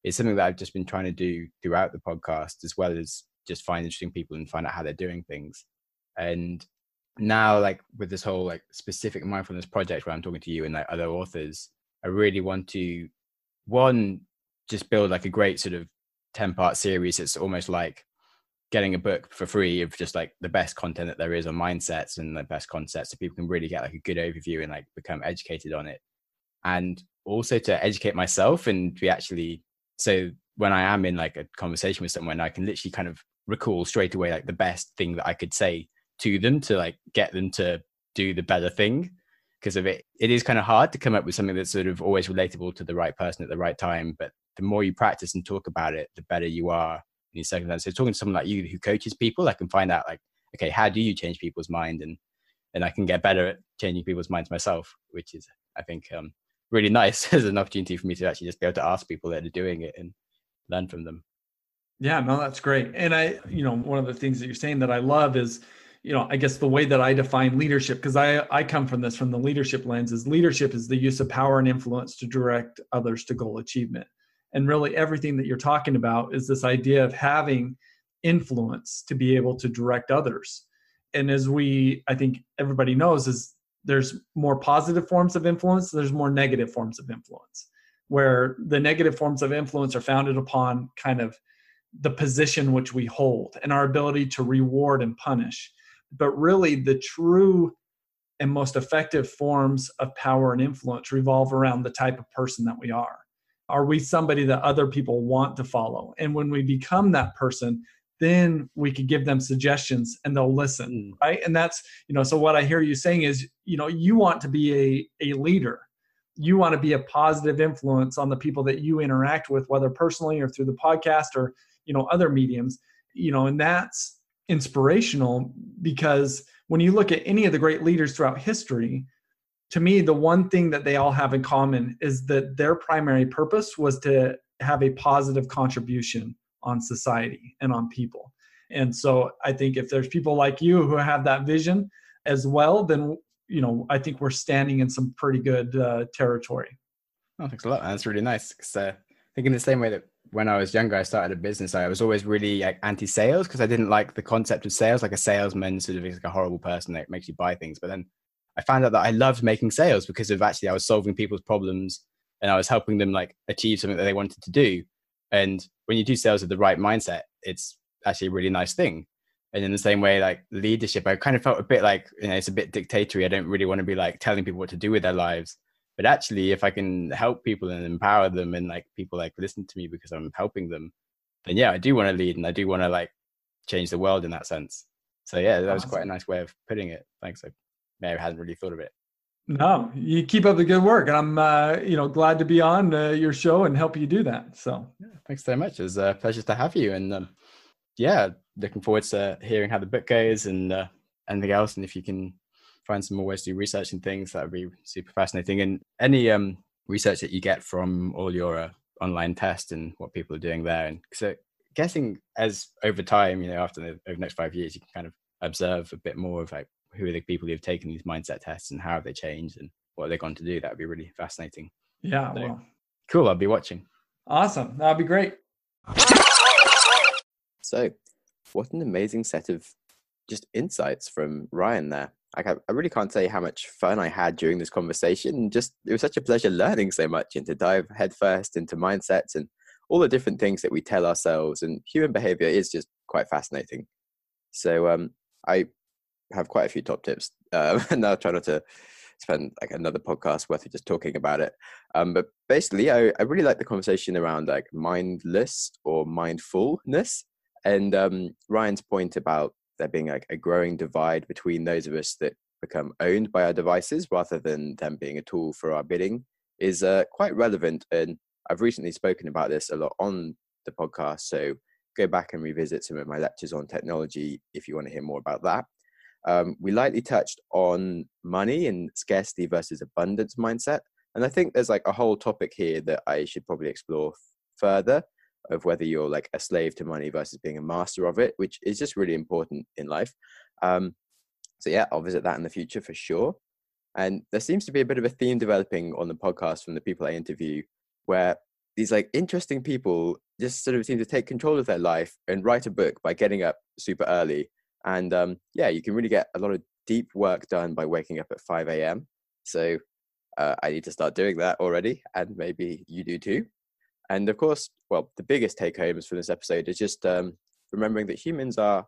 S1: is something that I've just been trying to do throughout the podcast, as well as just find interesting people and find out how they're doing things. And now, like with this whole like specific mindfulness project where I'm talking to you and like other authors, I really want to one just build like a great sort of 10 part series. It's almost like getting a book for free of just like the best content that there is on mindsets and the best concepts so people can really get like a good overview and like become educated on it. And also to educate myself and be actually so when i am in like a conversation with someone i can literally kind of recall straight away like the best thing that i could say to them to like get them to do the better thing. Because of it it is kind of hard to come up with something that's sort of always relatable to the right person at the right time but the more you practice and talk about it the better you are in these circumstances. So talking to someone like you who coaches people, I can find out like, okay, how do you change people's mind, and and I can get better at changing people's minds myself, which is I think um, really nice as an opportunity for me to actually just be able to ask people that are doing it and learn from them.
S2: Yeah, no, that's great. And I, you know, one of the things that you're saying that I love is, you know, I guess the way that I define leadership, because I I come from this from the leadership lens, is leadership is the use of power and influence to direct others to goal achievement And really, everything that you're talking about is this idea of having influence to be able to direct others. And as we, I think everybody knows, is there's more positive forms of influence, there's more negative forms of influence, where the negative forms of influence are founded upon kind of the position which we hold and our ability to reward and punish. But really, the true and most effective forms of power and influence revolve around the type of person that we are. Are we somebody that other people want to follow? And when we become that person, then we could give them suggestions and they'll listen, mm. right? And that's, you know, so what I hear you saying is, you know, you want to be a, a leader. You want to be a positive influence on the people that you interact with, whether personally or through the podcast or, you know, other mediums, you know, and that's inspirational because when you look at any of the great leaders throughout history, to me, the one thing that they all have in common is that their primary purpose was to have a positive contribution on society and on people. And so I think if there's people like you who have that vision as well, then you know I think we're standing in some pretty good uh, territory.
S4: Oh, thanks a lot. That's really nice. Because uh, I think in the same way that when I was younger, I started a business. I was always really like, anti-sales because I didn't like the concept of sales. Like a salesman sort of is like a horrible person that makes you buy things. But then I found out that I loved making sales because of actually I was solving people's problems and I was helping them like achieve something that they wanted to do. And when you do sales with the right mindset, it's actually a really nice thing. And in the same way, like leadership, I kind of felt a bit like you know it's a bit dictatorial. I don't really want to be like telling people what to do with their lives but actually if i can help people and empower them and like people like listen to me because i'm helping them then yeah i do want to lead and i do want to like change the world in that sense so yeah that was quite a nice way of putting it thanks maybe hadn't really thought of it
S2: no you keep up the good work and i'm uh, you know glad to be on uh, your show and help you do that so
S4: yeah, thanks so much it's a pleasure to have you and um, yeah looking forward to hearing how the book goes and uh, anything else and if you can find some more ways to do research and things, that would be super fascinating. And any um, research that you get from all your uh, online tests and what people are doing there. And so, guessing as over time, you know, after the, over the next five years, you can kind of observe a bit more of like who are the people who have taken these mindset tests and how have they changed and what are they're going to do. That would be really fascinating.
S2: Yeah. So, well,
S4: cool. I'll be watching.
S2: Awesome. That'd be great.
S1: So, what an amazing set of just insights from Ryan there. Like I, I really can't say how much fun I had during this conversation. Just it was such a pleasure learning so much and to dive headfirst into mindsets and all the different things that we tell ourselves. And human behavior is just quite fascinating. So um, I have quite a few top tips, uh, and I'll try not to spend like another podcast worth of just talking about it. Um, but basically, I, I really like the conversation around like mindless or mindfulness, and um, Ryan's point about there being like a growing divide between those of us that become owned by our devices rather than them being a tool for our bidding is uh, quite relevant. And I've recently spoken about this a lot on the podcast. So go back and revisit some of my lectures on technology if you want to hear more about that. Um, we lightly touched on money and scarcity versus abundance mindset. And I think there's like a whole topic here that I should probably explore further of whether you're like a slave to money versus being a master of it, which is just really important in life. Um, so yeah, I'll visit that in the future for sure. And there seems to be a bit of a theme developing on the podcast from the people I interview, where these like interesting people just sort of seem to take control of their life and write a book by getting up super early. And um, yeah, you can really get a lot of deep work done by waking up at 5 a.m. So uh, I need to start doing that already, and maybe you do too. And of course, well, the biggest take homes from this episode is just um, remembering that humans are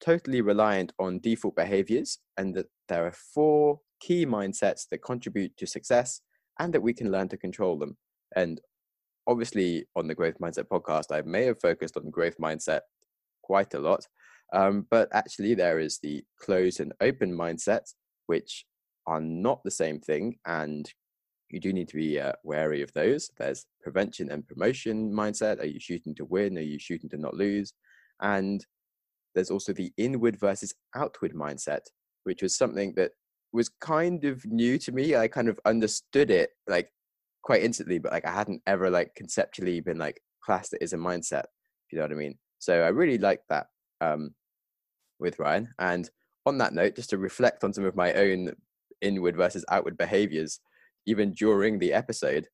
S1: totally reliant on default behaviors and that there are four key mindsets that contribute to success and that we can learn to control them. And obviously, on the Growth Mindset podcast, I may have focused on growth mindset quite a lot. Um, but actually, there is the closed and open mindset, which are not the same thing and you do need to be uh, wary of those. There's prevention and promotion mindset. Are you shooting to win? Are you shooting to not lose? And there's also the inward versus outward mindset, which was something that was kind of new to me. I kind of understood it like quite instantly, but like I hadn't ever like conceptually been like classed it as a mindset. If you know what I mean. So I really like that um, with Ryan. And on that note, just to reflect on some of my own inward versus outward behaviors even during the episode.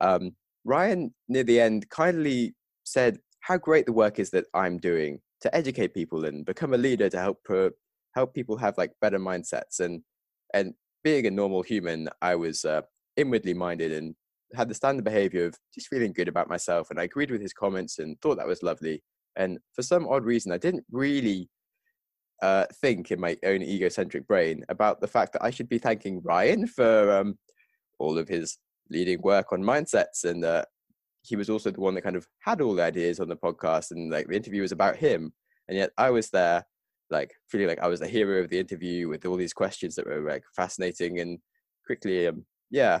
S1: Um, Ryan, near the end, kindly said how great the work is that I'm doing to educate people and become a leader to help pro- help people have like better mindsets. And and being a normal human, I was uh, inwardly minded and had the standard behavior of just feeling good about myself. And I agreed with his comments and thought that was lovely. And for some odd reason, I didn't really uh, think in my own egocentric brain about the fact that I should be thanking Ryan for um, all of his leading work on mindsets. And uh, he was also the one that kind of had all the ideas on the podcast, and like the interview was about him. And yet I was there, like feeling like I was the hero of the interview with all these questions that were like fascinating. And quickly, um, yeah,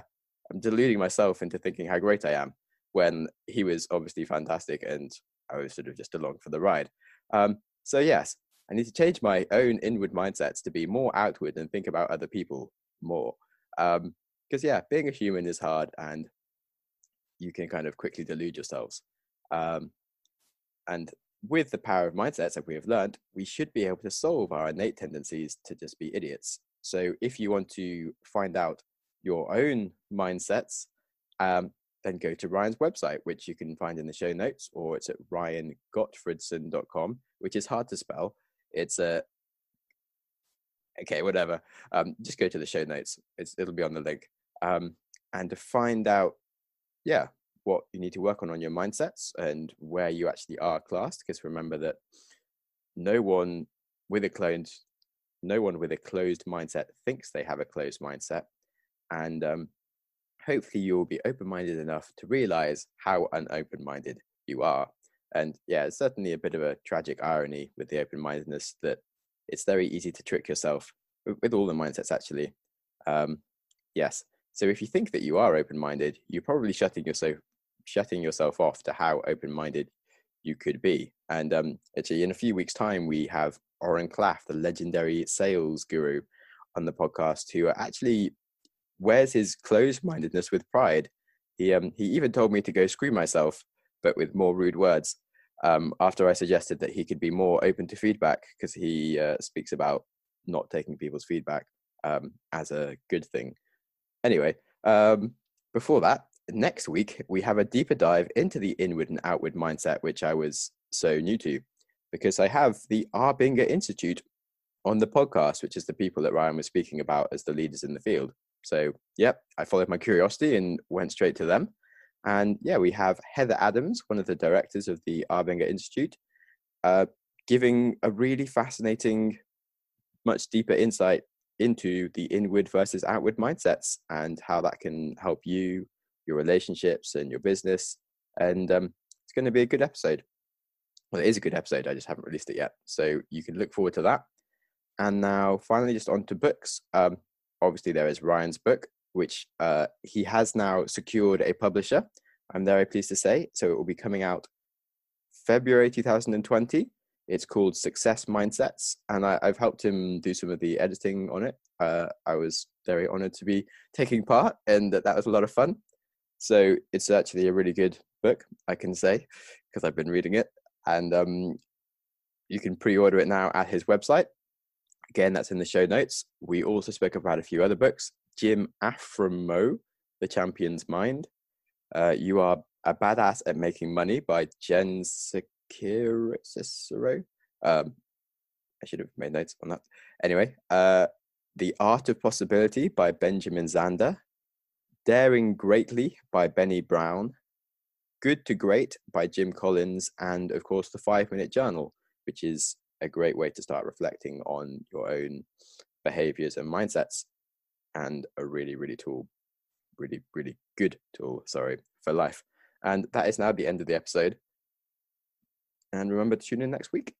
S1: I'm deluding myself into thinking how great I am when he was obviously fantastic and I was sort of just along for the ride. Um, so yes, I need to change my own inward mindsets to be more outward and think about other people more. Because um, yeah, being a human is hard and you can kind of quickly delude yourselves. Um, and with the power of mindsets that we have learned, we should be able to solve our innate tendencies to just be idiots. So if you want to find out your own mindsets, um, then go to Ryan's website, which you can find in the show notes, or it's at ryangottfredson.com, which is hard to spell. It's a okay, whatever. Um, just go to the show notes. It's it'll be on the link. Um, and to find out, yeah, what you need to work on on your mindsets and where you actually are classed. Because remember that no one with a closed, no one with a closed mindset thinks they have a closed mindset, and um, hopefully you will be open-minded enough to realize how unopen-minded you are and yeah it's certainly a bit of a tragic irony with the open-mindedness that it's very easy to trick yourself with all the mindsets actually um, yes so if you think that you are open-minded you're probably shutting yourself shutting yourself off to how open-minded you could be and um, actually in a few weeks time we have Oren Klaff the legendary sales guru on the podcast who actually wears his closed-mindedness with pride. He um, he even told me to go screw myself, but with more rude words. Um, after I suggested that he could be more open to feedback because he uh, speaks about not taking people's feedback um, as a good thing. Anyway, um, before that, next week we have a deeper dive into the inward and outward mindset, which I was so new to, because I have the Arbinger Institute on the podcast, which is the people that Ryan was speaking about as the leaders in the field. So, yep, I followed my curiosity and went straight to them. And yeah, we have Heather Adams, one of the directors of the Arbinger Institute, uh, giving a really fascinating, much deeper insight into the inward versus outward mindsets and how that can help you, your relationships, and your business. And um, it's going to be a good episode. Well, it is a good episode. I just haven't released it yet. So you can look forward to that. And now, finally, just on to books. Um, obviously there is Ryan's book, which uh, he has now secured a publisher. I'm very pleased to say. So it will be coming out February 2020. It's called Success Mindsets, and I, have helped him do some of the editing on it. Uh, I was very honored to be taking part, and that, that was a lot of fun. So it's actually a really good book, I can say, because I've been reading it. And um, you can pre order it now at his website, Again, that's in the show notes. We also spoke about a few other books. Jim Afremow, The Champion's Mind. Uh, you Are a Badass at Making Money by Jen Sincero. Um, I should have made notes on that. Anyway, uh, The Art of Possibility by Benjamin Zander. Daring Greatly by Brené Brown. Good to Great by Jim Collins. And of course, The Five Minute Journal, which is a great way to start reflecting on your own behaviors and mindsets and a really really tool really really good tool sorry for life. And that is now the end of the episode. And remember to tune in next week.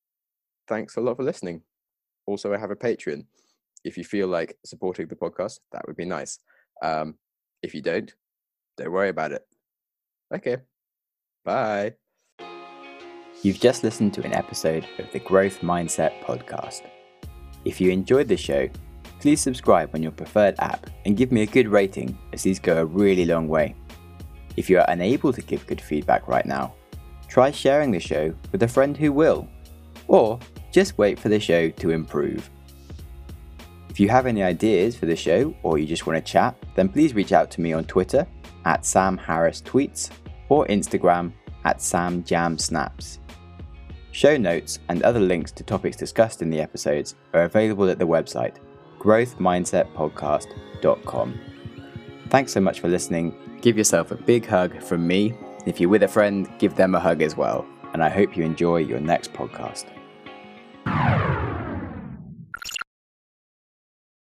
S1: Thanks a lot for listening. Also i have a patreon. If you feel like supporting the podcast that would be nice. Um, if you don't don't worry about it. Okay. Bye.
S5: You've just listened to an episode of the Growth Mindset Podcast. If you enjoyed the show, please subscribe on your preferred app and give me a good rating, as these go a really long way. If you are unable to give good feedback right now, try sharing the show with a friend who will, or just wait for the show to improve. If you have any ideas for the show or you just want to chat, then please reach out to me on Twitter at Sam Harris Tweets
S1: or Instagram at samjamsnaps. Show notes and other links to topics discussed in the episodes are available at the website growthmindsetpodcast.com. Thanks so much for listening. Give yourself a big hug from me. If you're with a friend, give them a hug as well. And I hope you enjoy your next podcast.